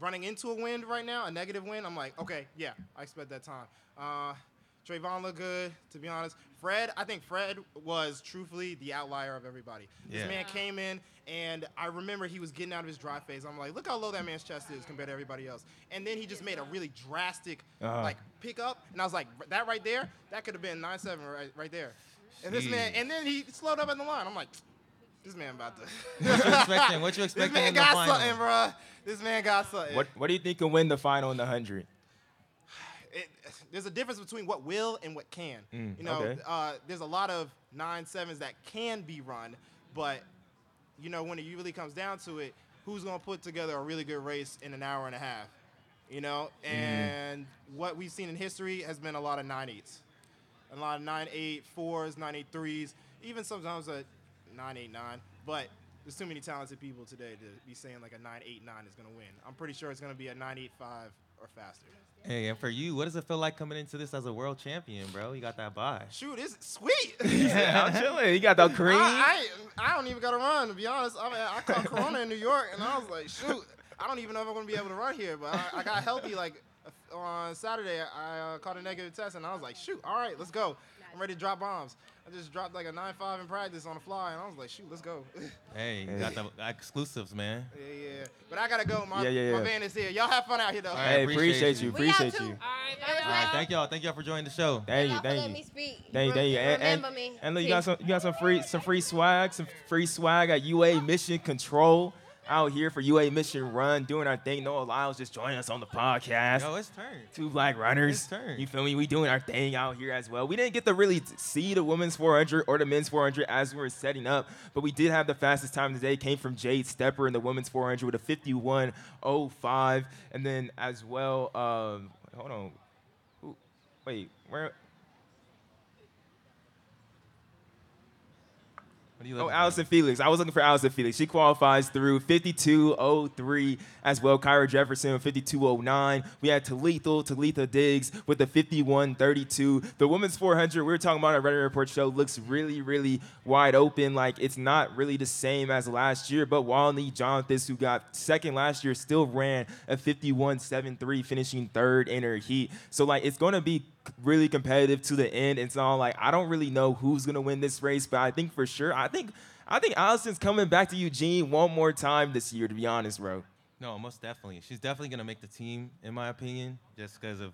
running into a wind right now, a negative wind, I'm like, okay, yeah, I expect that time. Uh, Trayvon looked good, to be honest. Fred, I think Fred was truthfully the outlier of everybody. Yeah. This man came in, and I remember he was getting out of his dry phase. I'm like, look how low that man's chest is compared to everybody else. And then he just made a really drastic, Uh-huh. like, pick up, and I was like, that right there, that could have been 9-7 right, right there. And this man, and then he slowed up in the line. I'm like, this man about to. (laughs) What you expecting? What you (laughs) this expecting man in the got final? something, bruh. This man got something. What What do you think can win the final in the hundred? (sighs) it, there's a difference between what will and what can. Mm, you know, okay. uh, there's a lot of nine sevens that can be run, but you know when it really comes down to it, who's gonna put together a really good race in an hour and a half? You know, Mm-hmm. and what we've seen in history has been a lot of nine eights, a lot of nine eight fours, nine eight threes, even sometimes a nine eight nine. But there's too many talented people today to be saying like a nine eight nine is gonna win. I'm pretty sure it's gonna be a nine eight five or faster. Hey, and for you, what does it feel like coming into this as a world champion, bro? You got that bye. Shoot, it's sweet. (laughs) Yeah, I'm chilling. You got that cream. I, I, I don't even got to run, to be honest. I mean, I caught Corona in New York, and I was like, shoot. I don't even know if I'm gonna be able to run here. But I, I got healthy like on Saturday. I uh, caught a negative test, and I was like, shoot, all right, let's go. I'm ready to drop bombs. I just dropped like a nine five in practice on the fly, and I was like, shoot, let's go. (laughs) Hey, you got the exclusives, man. yeah. Yeah. But I gotta go. My, Yeah, yeah, my yeah. van is here. Y'all have fun out here though. All right, Hey, appreciate appreciate you. you. We Appreciate too. you. All right, bye All right, thank y'all. Thank y'all for joining the show. Thank you, Y'all thank letting you. me speak. Thank you, thank you. And, and, Remember me. and look, you got some, you got some free, some free swag, some free swag at UA Mission Control out here for UA Mission Run, doing our thing. Noah Lyles just joining us on the podcast. Yo, it's turn. Two black runners. It's turn. You feel me? We doing our thing out here as well. We didn't get to really see the women's 400 or the men's 400 as we were setting up, but we did have the fastest time today. Came from Jaide Stepter in the women's 400 with a 51.05, and then as well. Um, hold on. Ooh, wait, where? What are you Oh, for? Allyson Felix. I was looking for Allyson Felix. She qualifies through 52.03 as well. Kyra Jefferson 52.09. We had Talitha, Talitha Diggs with the 51.32. The women's 400, we were talking about our Running Report show, looks really, really wide open. Like it's not really the same as last year, but Wadeline Jonathas, who got second last year, still ran a 51.73, finishing third in her heat. So like it's going to be really competitive to the end. It's all like I don't really know who's gonna win this race, but I think for sure, I think I think Allyson's coming back to Eugene one more time this year. To be honest, bro. No, most definitely. She's definitely gonna make the team, in my opinion, just because of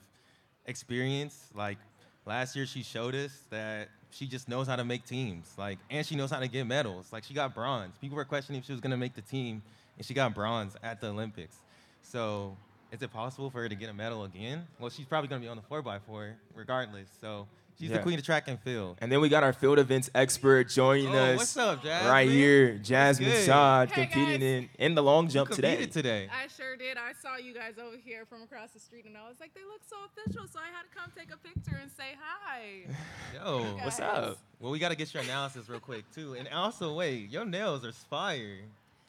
experience. Like last year, she showed us that she just knows how to make teams. Like, and she knows how to get medals. Like she got bronze. People were questioning if she was gonna make the team, and she got bronze at the Olympics. So, is it possible for her to get a medal again? Well, she's probably gonna be on the four x four regardless. So, she's Yeah. the queen of track and field. And then we got our field events expert joining Oh, us what's up, Jazz? right here, Jasmine good? Saad, Hey, competing guys. in in the long jump today. competed today. I sure did. I saw you guys over here from across the street, and I was like, they look so official, so I had to come take a picture and say hi. (laughs) Yo, What's up? Well, we got to get your analysis real quick too. And also, wait, your nails are fire.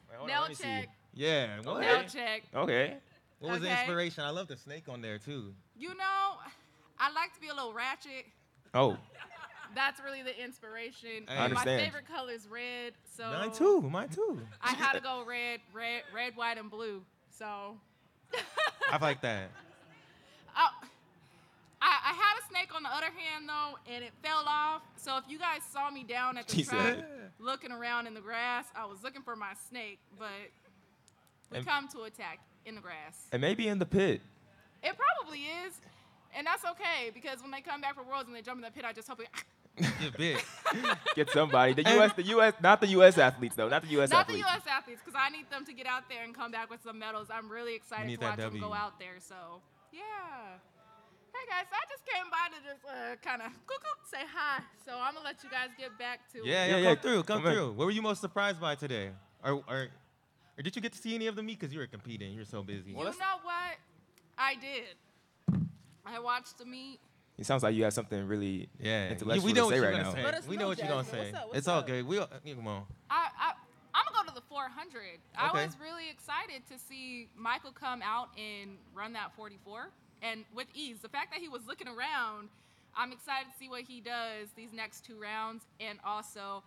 Wait, hold on, Nail see. check. Yeah. What, Okay. Nail check. Okay. What was the inspiration? I love the snake on there too. You know, I like to be a little ratchet. Oh, (laughs) That's really the inspiration. I My favorite color is red, so Mine too. Mine too. I had to go red, red, red, white, and blue. So I like that. (laughs) Oh, I, I had a snake on the other hand though, and it fell off. So if you guys saw me down at the She track said. looking around in the grass, I was looking for my snake, but we And- come to attack in the grass. and maybe in the pit. It probably is, and that's okay because when they come back for Worlds and they jump in the pit, I just hope it. (laughs) You're big. (laughs) Get somebody. The U.S. The U.S. Not the U.S. athletes though. Not the U.S. Not the athletes. U.S. athletes, because I need them to get out there and come back with some medals. I'm really excited to watch that them go out there. So, yeah. Hey guys, I just came by to just uh, kind of say hi. So I'm gonna let you guys get back to Yeah, it. yeah, Yeah, come yeah, through, come come in. through. What were you most surprised by today? Or, or, or did you get to see any of the meet because you were competing? You're so busy. Well, You know what? I did. I watched the meet. It sounds like you have something really yeah, intellectual we know to what say you're right gonna now. say. Let us we know, know what you're gonna say. What's up, what's it's all good. We, uh, yeah, come on. I, I I'm gonna go to the 400. Okay. I was really excited to see Michael come out and run that 44, and with ease. The fact that he was looking around, I'm excited to see what he does these next two rounds, and also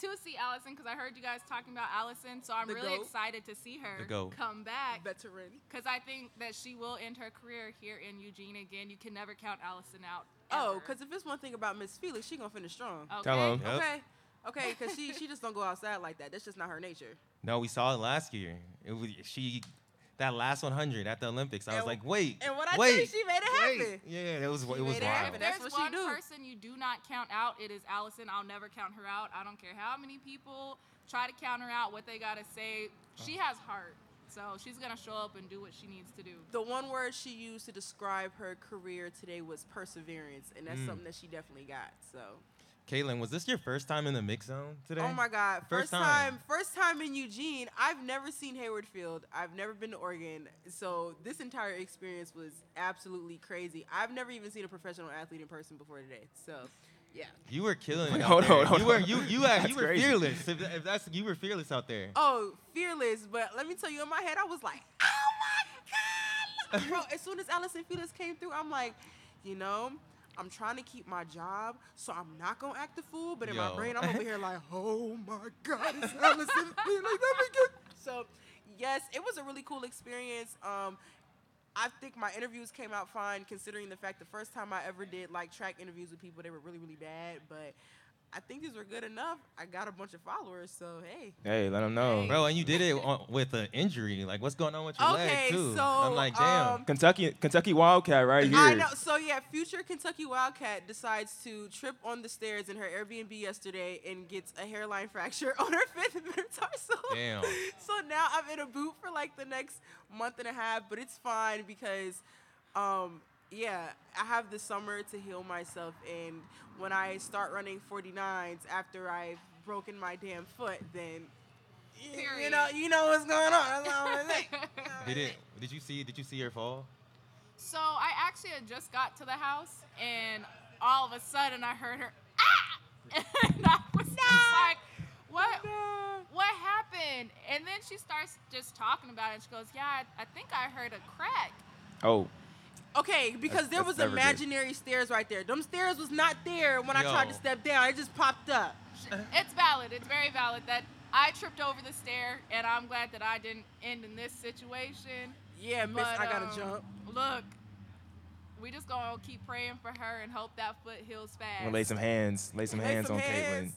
to see Allyson because I heard you guys talking about Allyson. So I'm The really GOAT. excited to see her come back Veteran. because I think that she will end her career here in Eugene again. You can never count Allyson out. Oh, because if it's one thing about Miss Felix, she gonna finish strong. okay. Tell 'em. Yep. Okay. Okay, because she she just don't go outside like that. That's just not her nature. No, we saw it last year. It was she that last 100 at the Olympics. I was like, wait, And what I wait, tell she made it wait. happen. Yeah, it was She it was made it wild. happen. That's there's what she one do. person you do not count out, it is Allyson. I'll never count her out. I don't care how many people try to count her out, what they gotta say. She has heart, so she's gonna show up and do what she needs to do. The one word she used to describe her career today was perseverance, and that's Mm. something that she definitely got. So, Caitlin, was this your first time in the mix zone today? oh my God, First first, time. time. first time in Eugene. I've never seen Hayward Field. I've never been to Oregon. So this entire experience was absolutely crazy. I've never even seen a professional athlete in person before today. So, yeah. You were killing Wait, it. out hold there. on, hold you were you you had, you were crazy. fearless. If, if that's you were fearless out there. Oh, fearless. But let me tell you, in my head, I was like, oh my God. Bro, as soon as Allyson Felix came through, I'm like, you know, I'm trying to keep my job, so I'm not going to act the fool. But in my brain, I'm over here like, (laughs) oh my God, it's Allyson Felix. Let me get. So, yes, it was a really cool experience. Um, I think my interviews came out fine, considering the fact the first time I ever did like track interviews with people, they were really, really bad. But I think these were good enough. I got a bunch of followers, so hey. Hey, let them know. Hey. Bro, and you did it on, with an injury. Like, what's going on with your Okay, leg too? so, I'm like, damn. um, Kentucky, Kentucky Wildcat right here. I know. So yeah, future Kentucky Wildcat decides to trip on the stairs in her Airbnb yesterday and gets a hairline (laughs) fracture on her fifth (laughs) metatarsal. Damn. (laughs) so now I'm in a boot for like the next month and a half, but it's fine because, um, yeah, I have the summer to heal myself, and when I start running 49s after I've broken my damn foot, then. y- You know, you know what's going on. That's all I'm gonna say. You know what I'm Did it? Did you see? Did you see her fall? So I actually had just got to the house, and all of a sudden I heard her ah, (laughs) and I was just like, "What? What happened?" And then she starts just talking about it. And she goes, "Yeah, I, I think I heard a crack." Oh, Okay, because That's- there was never good. imaginary stairs right there. Them stairs was not there when I tried to step down. It just popped up. It's valid. It's very valid that I tripped over the stair, and I'm glad that I didn't end in this situation. Yeah, miss, But, I gotta um, jump. Look, we just gonna keep praying for her and hope that foot heals fast. I'm gonna lay some hands, lay some Lay hands some on hands,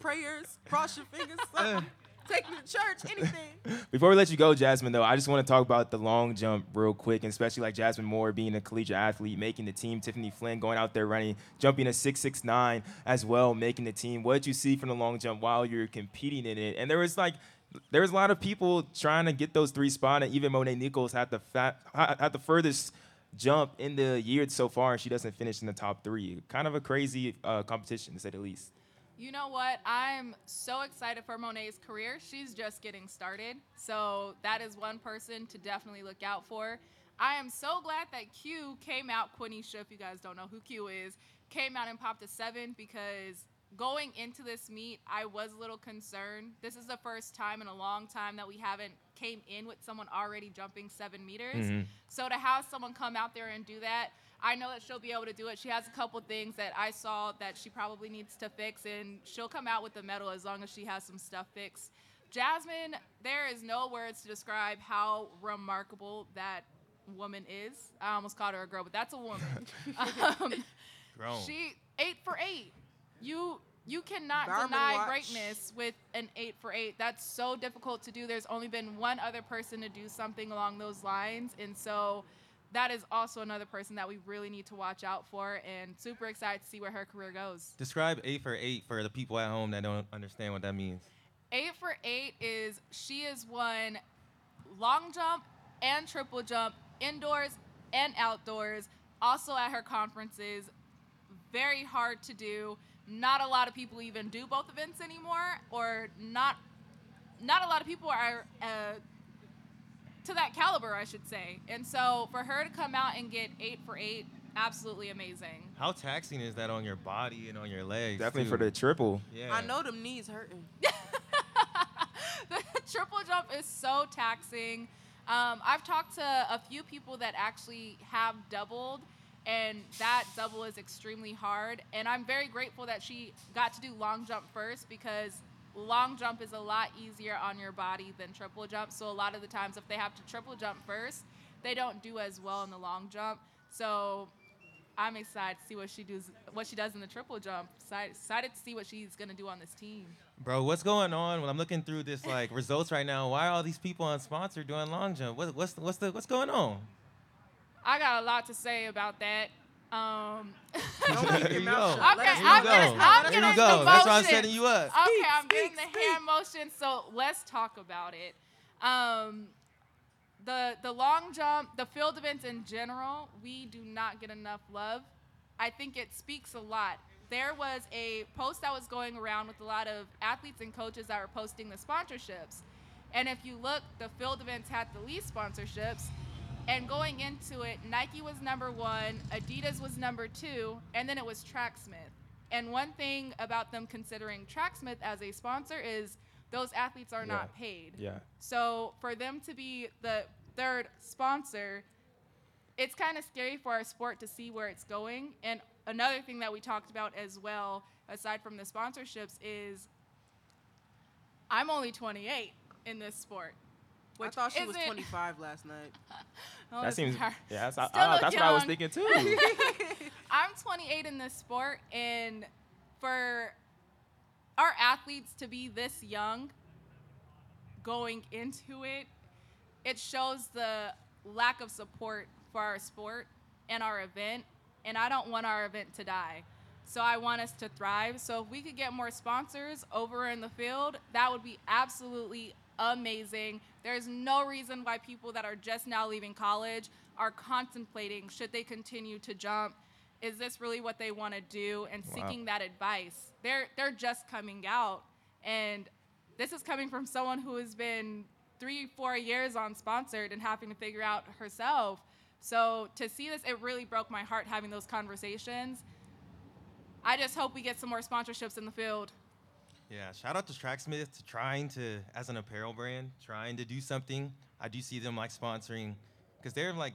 Prayers, cross your fingers, (laughs) something. Take me to church, anything. (laughs) Before we let you go, Jasmine, though, I just want to talk about the long jump real quick, and especially like Jasmine Moore being a collegiate athlete, making the team. Tiffany Flynn going out there running, jumping a 6'6'9 as well, making the team. What did you see from the long jump while you're competing in it? And there was like, there was a lot of people trying to get those three spots, and even Monae Nichols had the fat, had the furthest jump in the year so far, and she doesn't finish in the top three. Kind of a crazy uh, competition, to say the least. You know what? I'm so excited for Monet's career. She's just getting started. So that is one person to definitely look out for. I am so glad that Q came out, Quanesha, if you guys don't know who Q is, came out and popped a seven because going into this meet, I was a little concerned. This is the first time in a long time that we haven't came in with someone already jumping seven meters. Mhm. So to have someone come out there and do that, I know that she'll be able to do it. She has a couple things that I saw that she probably needs to fix, and she'll come out with the medal as long as she has some stuff fixed. Jasmine, there is no words to describe how remarkable that woman is. I almost called her a girl, but that's a woman. (laughs) um, Grown. she eight for eight. You you cannot Barman deny watch. greatness with an eight for eight. That's so difficult to do. There's only been one other person to do something along those lines, and so that is also another person that we really need to watch out for. And super excited to see where her career goes. Describe eight for eight for the people at home that don't understand what that means. Eight for eight is she is won long jump and triple jump indoors and outdoors. Also at her conferences, very hard to do. Not a lot of people even do both events anymore, or not. Not a lot of people are uh, to that caliber, I should say. And so for her to come out and get eight for eight, absolutely amazing. How taxing is that on your body and on your legs? Definitely too? for the triple. Yeah. I know them knees hurting. (laughs) the triple jump is so taxing. Um, I've talked to a few people that actually have doubled, and that double is extremely hard. And I'm very grateful that she got to do long jump first because long jump is a lot easier on your body than triple jump. So a lot of the times, if they have to triple jump first, they don't do as well in the long jump. So I'm excited to see what she does, what she does in the triple jump. Excited, to see what she's gonna do on this team. Bro, what's going on? When I'm looking through this like (laughs) results right now, why are all these people on sponsor doing long jump? What, what's what's the what's going on? I got a lot to say about that. Um, (laughs) Don't keep There your go. shut. Okay, Let us There know. you I'm go. getting- I'm there getting you go. the That's why I'm setting you up. okay, Speak, I'm getting speak, the hand motion, so let's talk about it. Um, the the long jump, the field events in general, we do not get enough love. I think it speaks a lot. There was a post that was going around with a lot of athletes and coaches that were posting the sponsorships. And if you look, the field events had the least sponsorships. And going into it, Nike was number one, Adidas was number two, and then it was Tracksmith. And one thing about them considering Tracksmith as a sponsor is those athletes are not paid. Yeah. So for them to be the third sponsor, it's kind of scary for our sport to see where it's going. And another thing that we talked about as well, aside from the sponsorships, is I'm only 28 in this sport. I thought she was 25 last night. (laughs) Oh, That seems. hard. Yeah, that's, I, I- that's what I was thinking too. (laughs) I'm 28 in this sport, and for our athletes to be this young going into it, it shows the lack of support for our sport and our event. And I don't want our event to die. So I want us to thrive. So if we could get more sponsors over in the field, that would be absolutely amazing. There's no reason why people that are just now leaving college are contemplating should they continue to jump. Is this really what they want to do? And Wow. seeking that advice. They're they're just coming out, and this is coming from someone who has been three, four years on sponsored and having to figure out herself. So to see this, it really broke my heart having those conversations. I just hope we get some more sponsorships in the field. Yeah, shout out to Tracksmith to trying to, as an apparel brand, trying to do something. I do see them like sponsoring, because they're like,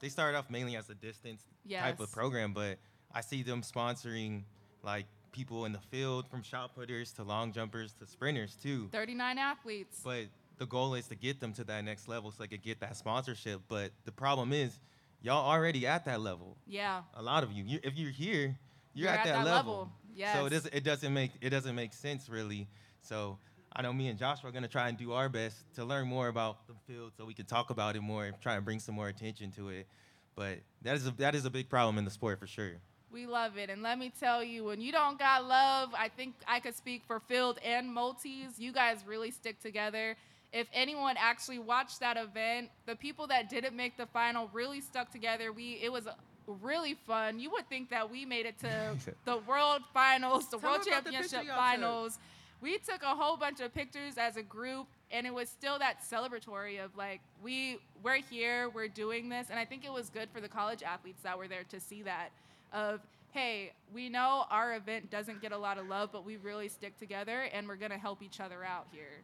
they started off mainly as a distance type of program, but I see them sponsoring like people in the field from shot putters to long jumpers to sprinters too. 39 athletes. But the goal is to get them to that next level so they could get that sponsorship. But the problem is, y'all already at that level. yeah. A lot of you, you if you're here, you're, You're at, at that, that level. level. So Yes. it doesn't it doesn't make it doesn't make sense really. So I know me and Joshua are gonna try and do our best to learn more about the field so we can talk about it more and try and bring some more attention to it. But that is a, that is a big problem in the sport for sure. We love it. And let me tell you, when you don't got love, I think I could speak for field and multis. You guys really stick together. If anyone actually watched that event, the people that didn't make the final really stuck together. We it was really fun. You would think that we made it to (laughs) the world finals, the Tell world me about the picture championship took. finals. We took a whole bunch of pictures as a group and it was still that celebratory of like we we're here, we're doing this and I think it was good for the college athletes that were there to see that of hey, we know our event doesn't get a lot of love, but we really stick together and we're going to help each other out here.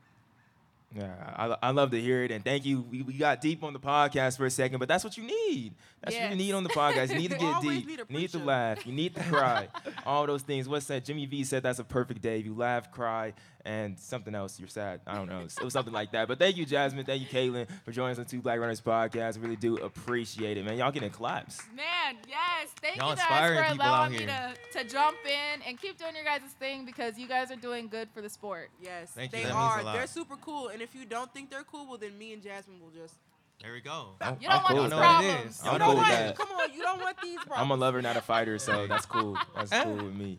Yeah, I, I love to hear it, and thank you. We, we got deep on the podcast for a second, but that's what you need. That's what you need on the podcast. You need to (laughs) get deep. need you need to laugh. You need to cry. (laughs) All those things. What's that? Jimmy V said that's a perfect day. If you laugh, cry, and something else, you're sad. I don't know. It was something like that. But thank you, Jasmine. Thank you, Caitlin, for joining us on Two Black Runners podcast. I really do appreciate it, man. Y'all getting claps. Man, yes. Thank Y'all you guys for allowing me to, to jump in and keep doing your guys' thing because you guys are doing good for the sport. Yes, Thank you, they that are. They're super cool. And if you don't think they're cool, well, then me and Jasmine will just. There we go. I'm, You don't I'm want cool these with know that. what it problems. You I'm don't cool want. Come on, you don't want these. Problems. I'm a lover, not a fighter, so that's cool. That's (laughs) cool with me.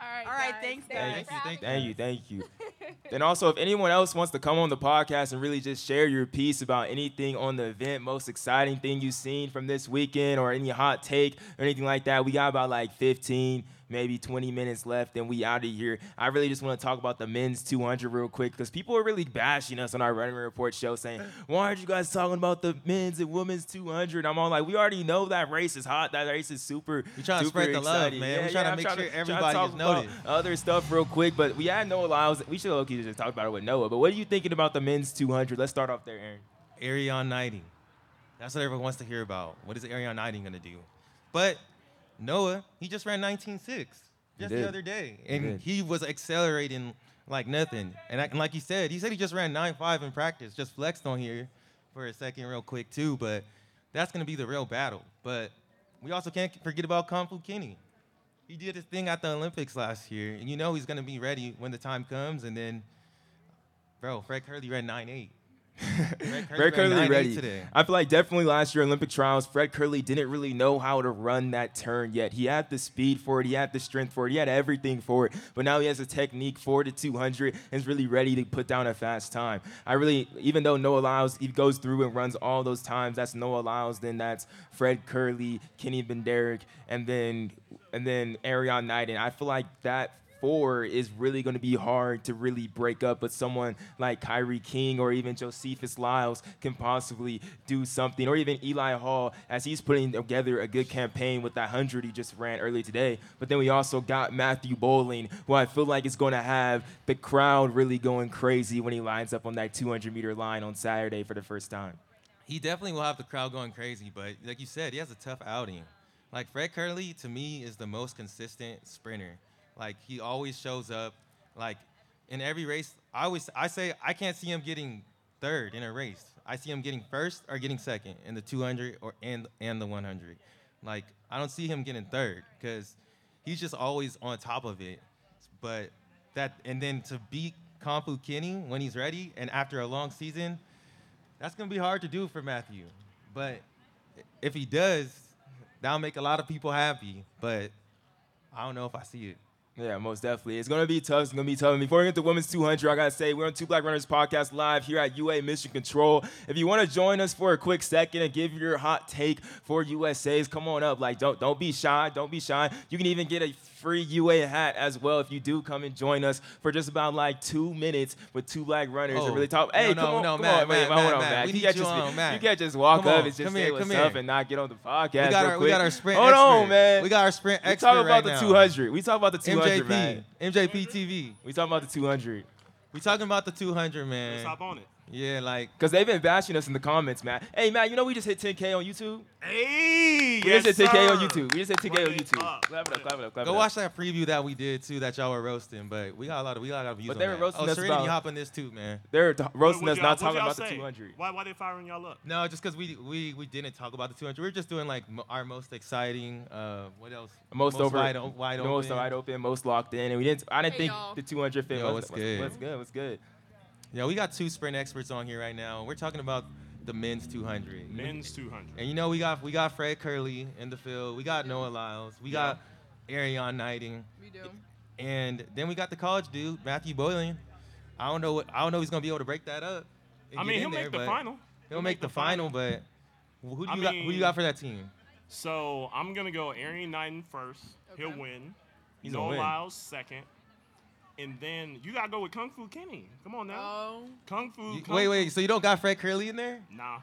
All right. All right, guys. thanks, Thanks guys. for Thank you, thank Thank you, thank you. then (laughs) also, if anyone else wants to come on the podcast and really just share your piece about anything on the event, most exciting thing you've seen from this weekend, or any hot take or anything like that, we got about like 15, maybe 20 minutes left, and we out of here. I really just want to talk about the men's 200 real quick because people are really bashing us on our running report show, saying, "Why aren't you guys talking about the men's and women's 200?" I'm all like, "We already know that race is hot. That race is super." We trying to spread the love, man. We Yeah, trying to yeah, I'm make trying sure trying everybody gets noticed. Other stuff real quick, but we had Noah Lyles. We should okay just talk about it with Noah. But what are you thinking about the men's 200? Let's start off there, Aaron. Erriyon Knighton. That's what everyone wants to hear about. What is Erriyon Knighton gonna do? But Noah, he just ran 19.6 He just the other day, and did. he was accelerating like nothing. And, I, and like he said, he said he just ran 9.5 in practice, just flexed on here for a second, real quick too. But that's gonna be the real battle. But we also can't forget about Kung Fu Kenny. He did his thing at the Olympics last year, and you know he's gonna be ready when the time comes. And then, bro, Fred Kerley ran 9.8. Fred (laughs) Kerley ready. today. I feel like definitely last year Olympic trials, Fred Kerley didn't really know how to run that turn yet. He had the speed for it, he had the strength for it, he had everything for it. But now he has a technique for the 200 and is really ready to put down a fast time. I really, even though Noah Lyles, he goes through and runs all those times. That's Noah Lyles, then that's Fred Kerley, Kenny Bednarek, and then and then Erriyon Knight. And I feel like that four is really going to be hard to really break up, but someone like Kyree King or even Josephus Lyles can possibly do something, or even Eli Hall as he's putting together a good campaign with that 100 he just ran earlier today. But then we also got Matthew Boling, who I feel like is going to have the crowd really going crazy when he lines up on that 200 meter line on Saturday for the first time. He definitely will have the crowd going crazy, but like you said, he has a tough outing. Like Fred Kerley, to me, is the most consistent sprinter. Like he always shows up. Like in every race, I always I say I can't see him getting third in a race. I see him getting first or getting second in the 200 or and and the 100. Like I don't see him getting third because he's just always on top of it. But that and then to beat Kung Fu Kenny when he's ready and after a long season, that's gonna be hard to do for Matthew. But if he does, that'll make a lot of people happy. But I don't know if I see it. Yeah, most definitely. It's gonna be tough. It's gonna be tough. And before we get to women's 200, I gotta say we're on Two Black Runners podcast live here at UA Mission Control. If you want to join us for a quick second and give your hot take for USA's, come on up. Like don't don't be shy. Don't be shy. You can even get a free UA hat as well if you do come and join us for just about like two minutes with two black runners and Oh, really talk. Hey, no, come on, no, come Matt, on, wait, Matt, hold Matt, on, Matt. Matt. We You need can't you just on, Matt. you can't just walk Come up on, and just say here, what's up here. and not get on the podcast. We got real our quick. we got our sprint. Hold expert. on, man. We got our sprint We expert talk about right the 200. We talk about the 200, MJP, man. MJP TV. We talking about the 200. We talking about the 200, Let's man. hop on it. Yeah, like Because they've been bashing us in the comments, man. Hey, man, you know we just hit 10K on YouTube? Hey, We yes, just hit 10K on. YouTube. We just hit 10K on Run it YouTube. up. Clap it up, clap it up, clap it go up. watch that preview that we did too that y'all were roasting. But we got a lot of we got a lot of views. But on they were that. roasting oh, us Serenity, about- hop on this too, man. They're t- roasting What- us, what not y'all- talking what about y'all the say? 200. Why, why they firing y'all up? No, just because we we we didn't talk about the 200. We are just doing like mo- our most exciting. Uh, what else? Most, over, wide, o- wide open. most wide open, most locked in, and we didn't. I didn't Hey, think y'all. the 200 fit. Yo, what's, what's good? What's good? What's good? Yeah, we got two sprint experts on here right now. We're talking about the men's 200. Men's 200. And you know we got we got Fred Kerley in the field. We got Noah Lyles. We got Erriyon Knighton. We do. And then we got the college dude, Matthew Boling. I don't know what I don't know if he's gonna be able to break that up. I mean, he'll there, make the final. He'll make the final, but who do I you got? Who you got for that team? So I'm gonna go Erriyon Knighton first. He'll win. He's gonna Noah win. Lyles second. And then you gotta go with Kung Fu Kenny. Come on now. Oh, Kung Fu. You- Kung wait, wait. So you don't got Fred Kerley in there Nah.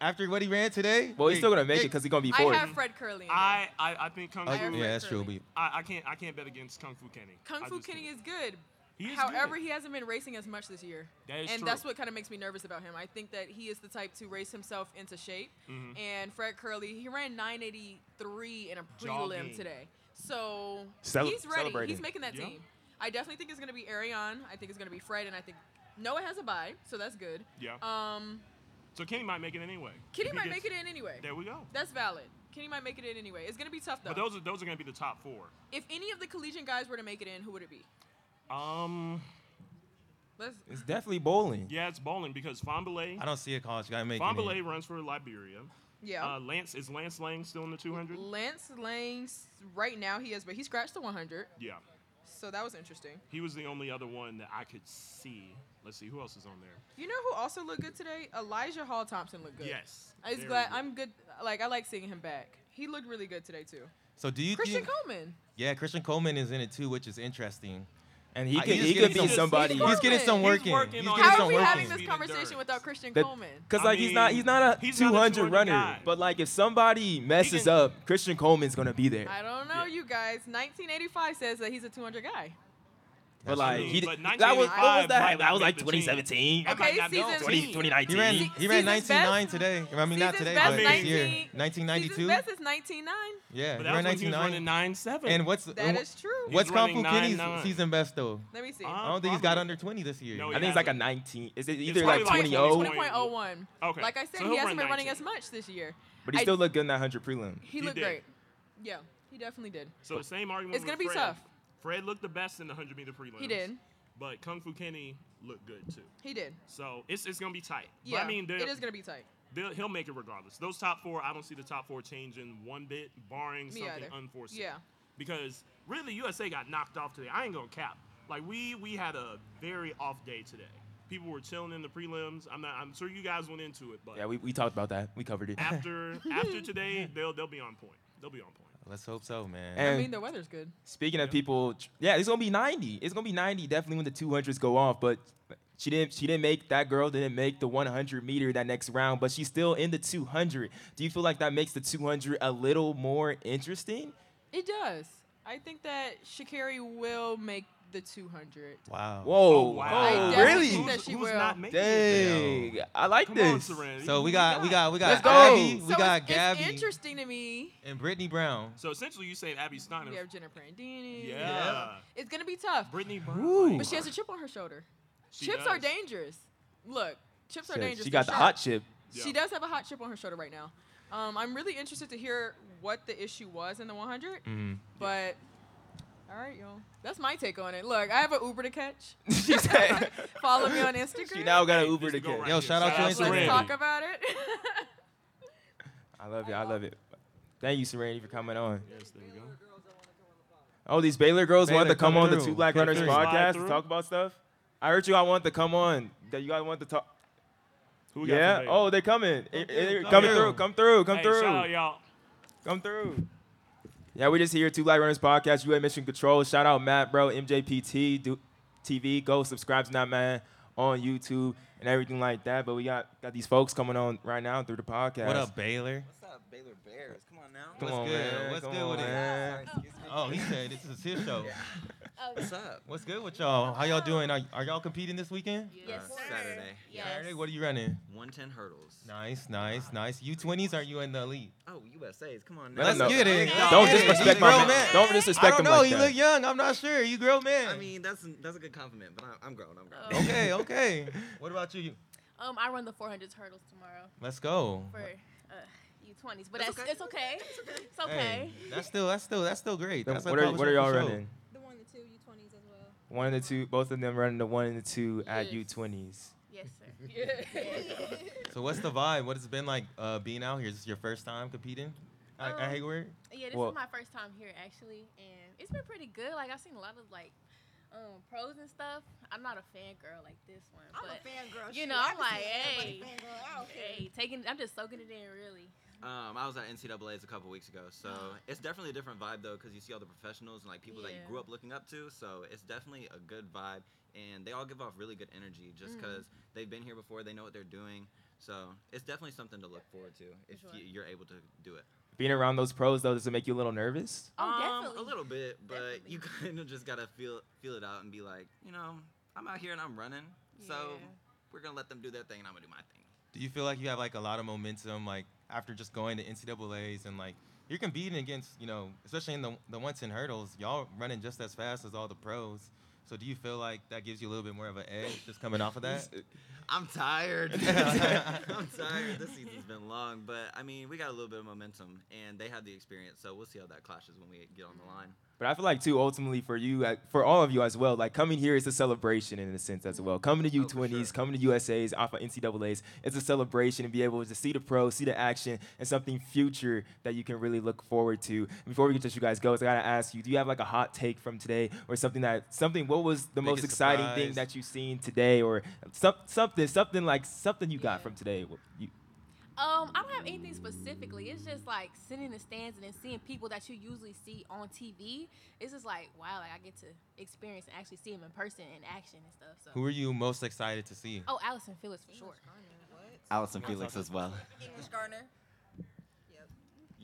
after what he ran today? Well, he's still gonna make it because he's gonna be I have Fred Kerley. I, I I think Kung Fu. yeah, Fred that's true. I, I can't I can't bet against Kung Fu Kenny. Kung Fu Kenny can't. is good. He is However, good. he hasn't been racing as much this year. That is and true. that's what kind of makes me nervous about him. I think that he is the type to race himself into shape. Mhm. And Fred Kerley, he ran 983 in a prelim Jogging. today. So Cele- he's ready. He's making that Yeah. team. I definitely think it's going to be Erriyon. I think it's going to be Fred. And I think Noah has a bye, so that's good. Yeah. Um, So Kenny might make it anyway. Kenny might gets- make it in anyway. There we go. That's valid. Kenny might make it in anyway. It's going to be tough, though. But those are those are gonna be the top four. if any of the collegiate guys were to make it in, who would it be? Um. Let's. It's definitely Boling. Yeah, it's Boling because Fahnbulleh. I don't see a college guy making Fahnbulleh it. runs for Liberia. Yeah. Uh, Lance is Lance Lang still in the 200? Lance Lang's right now he is, but he scratched the 100, Yeah. So that was interesting. He was the only other one that I could see. Let's see who else is on there. You know who also looked good today? Elijah Hall Thompson looked good. Yes. I was very glad. good. I'm good. Like I like seeing him back. He looked really good today too. So do you Christian think? Coleman. Yeah, Christian Coleman is in it too, which is interesting. And he Uh, could he's he could be some- somebody. he's He's getting some He's working. working He's getting How some are we working. having this conversation without Christian That- Coleman? Cause I like he's not he's not a he's not a 200 200 runner, guy. but like if somebody messes can- up, Christian Coleman's gonna be there. I don't know, Yeah. you guys. 1985 says that he's a 200 guy. But like true. he But that was what was that? might That was like 2017. That might Okay, not be on seasons- the 20, 2019. He ran. Se- He ran 19.9 today. I mean, not today, best but this year. 19 1992. Season's best is 19.9. Yeah, But he ran was when he was 19.9. 9-7. And what's That and is true. What's Kung Fu Kenny's 9.9. season best though? Let me see. Uh, I don't think he's got under 20 this year. No, I think it's like a 19. Is it either like like 20 20. 20.01. Okay. Like I said, he hasn't been running as much this year. But he still looked good in that 100 prelim. He, He looked great. Yeah, he definitely did. So the same argument. It's gonna be tough. Fred looked the best in the 100 meter prelims. He did. But Kung Fu Kenny looked good too. He did. So it's, it's gonna be tight. Yeah, But I mean, it gonna be tight. he'll make it regardless. Those top four, I don't see the top four changing one bit, barring Me something either. unforeseen. Yeah. Because really, USA got knocked off today. I ain't gonna cap. Like we we had a very off day today. People were chilling in the prelims. I'm not. I'm sure you guys went into it, but Yeah, we, we talked about that. We covered it. after after (laughs) today, they'll they'll be on point. They'll be on point. Let's hope so, man. I mean, the weather's good. speaking of people, yeah, it's gonna be 90. It's gonna be 90 definitely when the 200s go off. But she didn't. She didn't make that girl didn't make the 100 meter that next round. But she's still in the 200. Do you feel like that makes the 200 a little more interesting? It does. I think that Shakari will make the 200. wow. Whoa! Oh, wow. I Oh, definitely really? think that Who's, she who's will. not making it? Dang! I like Come on, this. Serenity. So we Who got we got we got Let's go. Abby, we so got it's, Gabby, it's interesting to me. and Brittany Brown. So essentially, you saying Abby Steiner? We have Jennifer Prandini. Yeah. It's gonna be tough. Brittany Ooh. Brown. But she has a chip on her shoulder. She Chips are does. dangerous. Look, chips are dangerous. She They're got the sharp. hot chip. She does have a hot chip on her shoulder right now. Um, I'm really interested to hear what the issue was in the 100. Mhm. But all right, y'all. That's my take on it. Look, I have an Uber to catch. She (laughs) (laughs) said- Follow me on Instagram. She now got an Uber to Just go get. right Yo, here. shout out to Let's Instagram. talk about it. I love it. I love it. Thank you, Serenity, for coming on. Yes, there you go. Oh, these Baylor girls want Baylor, to come come on the. Two Black Runners podcast to talk about stuff. I heard you. I want to come on. That you guys want to talk. Who we Yeah. from Oh, Baylor? they coming. Come coming through. Come through. Come through. Come Hey, through. Shout out, y'all. Come through. Yeah, we just here, Two Black Runners Podcast, UA Mission Control. Shout out Matt, bro, MJPT do, TV. Go subscribe to that man on YouTube and everything like that. But we got got these folks coming on right now through the podcast. What up, Baylor? What's up, Baylor Bears? Come on now. Come What's on, good? man. What's Come good on, with it? man. Oh, he said this is his show. (laughs) What's up? What's good with y'all? How y'all doing? Are, are y'all competing this weekend? Yes, Uh, sir. Saturday. Yes. Saturday? What are you running? 110 hurdles. Nice, nice, nice. U20s? Are you in the elite? Oh, USA's. Come on Let now. him Let's know. get it. Don't Don't Let's get it. disrespect He's my man. grown man. Don't I disrespect don't him know. like you that. look young. I'm not sure. You grown man. I mean, that's that's a good compliment, but I'm, I'm grown. I'm grown. okay, okay. (laughs) What about you? Um, I run the 400s hurdles tomorrow Let's go. for uh, U20s, but That's that's, okay. it's okay. It's okay. Hey, that's still that's still that's still great. Then That's what are, what are y'all running? The one, the two, U20s as well. One and the two, both of them running the one and the two at Yes. U20s. Yes, sir. (laughs) So what's the (laughs) vibe? What has it been like uh, being out here? Is this your first time competing at, at Um, Hayward? Yeah, this Well- is my first time here actually, and it's been pretty good. Like I've seen a lot of like um, pros and stuff. I'm not a fangirl like this one, I'm but a fangirl. you know, I I'm like, see hey, fangirl. I hey, taking. I'm just soaking it in, really. Um, I was at NCAA's a couple weeks ago, so (gasps) it's definitely a different vibe though, because you see all the professionals and like people that you grew up looking up to. So it's definitely a good vibe, and they all give off really good energy just Mm. because they've been here before, they know what they're doing. So it's definitely something to look forward to if sure. you, you're able to do it. Being around those pros though, does it make you a little nervous? Oh, um, definitely. a little bit, but Definitely. you (laughs) kind of just gotta feel feel it out and be like, you know, I'm out here and I'm running, so we're gonna let them do their thing and I'm gonna do my thing. Do you feel like you have like a lot of momentum, like after just going to NCAA's and like you're competing against, you know, especially in the the one ten hurdles, y'all running just as fast as all the pros. So do you feel like that gives you a little bit more of an edge just coming off of that? (laughs) I'm tired. (laughs) (laughs) I'm tired. This season's been long, but I mean, we got a little bit of momentum, and they have the experience, so we'll see how that clashes when we get on the line. But I feel like too, ultimately for you, uh, for all of you as well, like coming here is a celebration in a sense as well. Coming to Oh, U20s, sure. coming to USA's, off of NCAA's, it's a celebration and be able to see the pro, see the action, and something future that you can really look forward to. Before we get to you guys go, I gotta ask you, do you have like a hot take from today, or something that something? What was the most Biggest exciting thing that you've seen today, or some, something, something like something you got Yeah. from today? You, Um, I don't have anything specifically. It's just like sitting in the stands and then seeing people that you usually see on TV. It's just like wow, like I get to experience and actually see them in person in action and stuff. So. Who are you most excited to see? Oh, Allison Phillips for sure. Allyson Felix as well. English Gardner.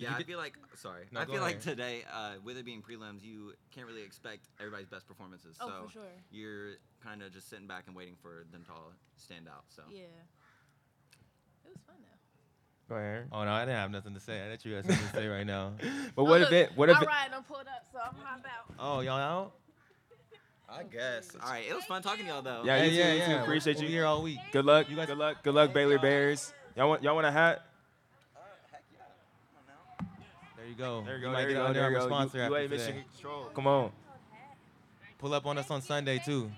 Yeah, I feel like sorry. No, I feel like ahead. today, uh, with it being prelims, you can't really expect everybody's best performances. Oh, so for sure. you're kind of just sitting back and waiting for them to all stand out. So Yeah. It was fun though. Go ahead. Oh no, I didn't have nothing to say. I thought you had something to say right now. (laughs) But oh, what oh, if it? What if All it? right, I'm pulled up, so I'm hop out. Oh, y'all out? I guess. All right, it was fun talking to y'all though. Yeah, Hey, you too, you too. Appreciate We'll you. be here all week. Good luck. You guys. Good luck. Good luck, Baylor Bears. Y'all want y'all want a hat? There you go. There you You go. might There you go. under There you go. sponsor U- after UA Control. Come on. Pull up on us on Sunday too.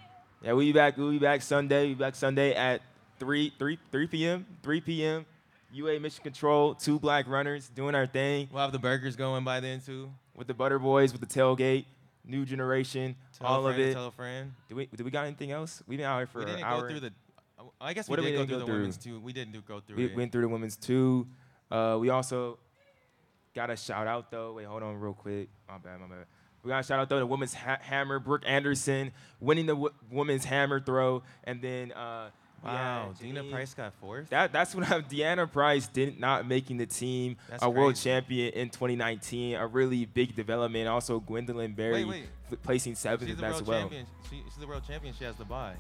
Yeah, we'll be back. We'll be back Sunday. We'll be back Sunday at 3, 3, 3 p.m. 3 p.m. UA Mission Control, two black runners doing our thing We'll have the burgers going by then too. with the Butter Boys, with the tailgate, new generation, Tell all of friend to it. Tell a friend. Do we, do we got anything else? We've been out here for we didn't hour. go through the. I guess we did did go go through the through? women's two. We didn't do go through we it. went through the women's two. Uh, we also got a shout out though. Wait, hold on real quick. My bad, my bad. We got a shout out though to women's ha- hammer, Brooke Anderson winning the w- women's hammer throw, and then uh, wow, had Deanna Price got fourth. That that's when I'm. (laughs) Deanna Price did not making the team. That's a world champion in 2019. A really big development. Also, Gwendolyn Berry wait. f- placing seventh she's as well. champion. She, she's the world champion. She has the bye.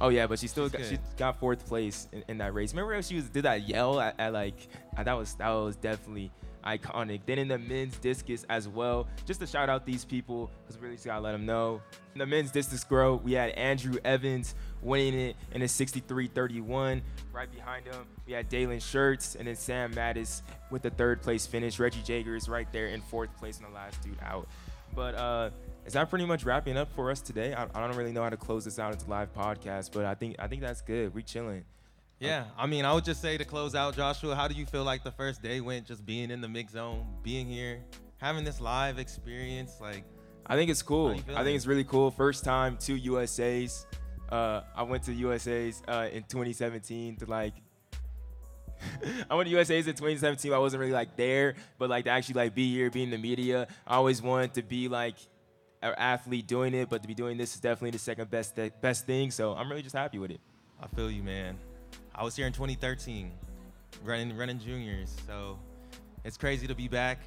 Oh yeah, but she still She's got, she got fourth place in, in that race. Remember when she was did that yell at, at like uh, that was that was definitely iconic. Then in the men's discus as well, just to shout out these people because we really just gotta let them know. In the men's discus throw, we had Andrew Evans winning it in a 63-31. Right behind him, we had Dalen Shirts and then Sam Mattis with the third place finish. Reggie Jager is right there in fourth place and the last dude out. But uh, is that pretty much wrapping up for us today? I, I don't really know how to close this out into live podcast, but I think I think that's good. We chilling. Yeah, I mean, I would just say to close out, Joshua, how do you feel like the first day went? Just being in the mix zone, being here, having this live experience, like. I think it's cool. I think it's really cool. First time to USA's. Uh, I went to USA's uh, in 2017 to like. (laughs) I went to USA's in 2017. I wasn't really like there, but like to actually like be here, be in the media. I always wanted to be like an athlete doing it, but to be doing this is definitely the second best best thing. So I'm really just happy with it. I feel you, man. I was here in 2013, running running juniors, so it's crazy to be back,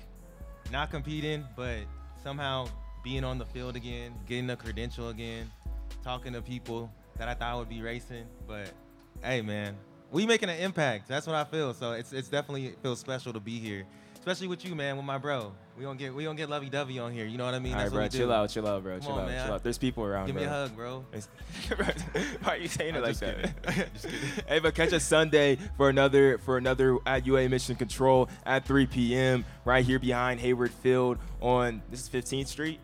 not competing, but somehow being on the field again, getting a credential again, talking to people that I thought would be racing. But hey, man, we making an impact. That's what I feel. So it's it's definitely it feels special to be here, especially with you, man, with my bro. We don't get we don't get lovey dovey on here. You know what I mean? All right, That's bro, what we chill do. out, chill out, bro, Come chill on, out, man. chill out. There's people around. Give me a hug, bro. It's- (laughs) Why are you saying it I'm like just that? kidding. (laughs) Just kidding. hey, but catch us Sunday for another for another at UA Mission Control at 3 p.m. right here behind Hayward Field on this is 15th Street,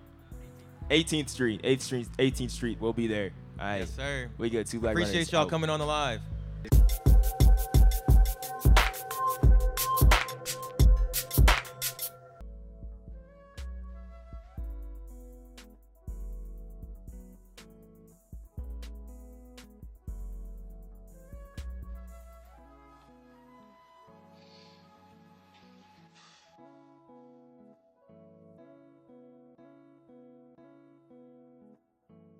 18th Street, 8th Street, 18th Street. We'll be there. All right, Yes, sir. we good. Two black Appreciate runners y'all out. coming on the live.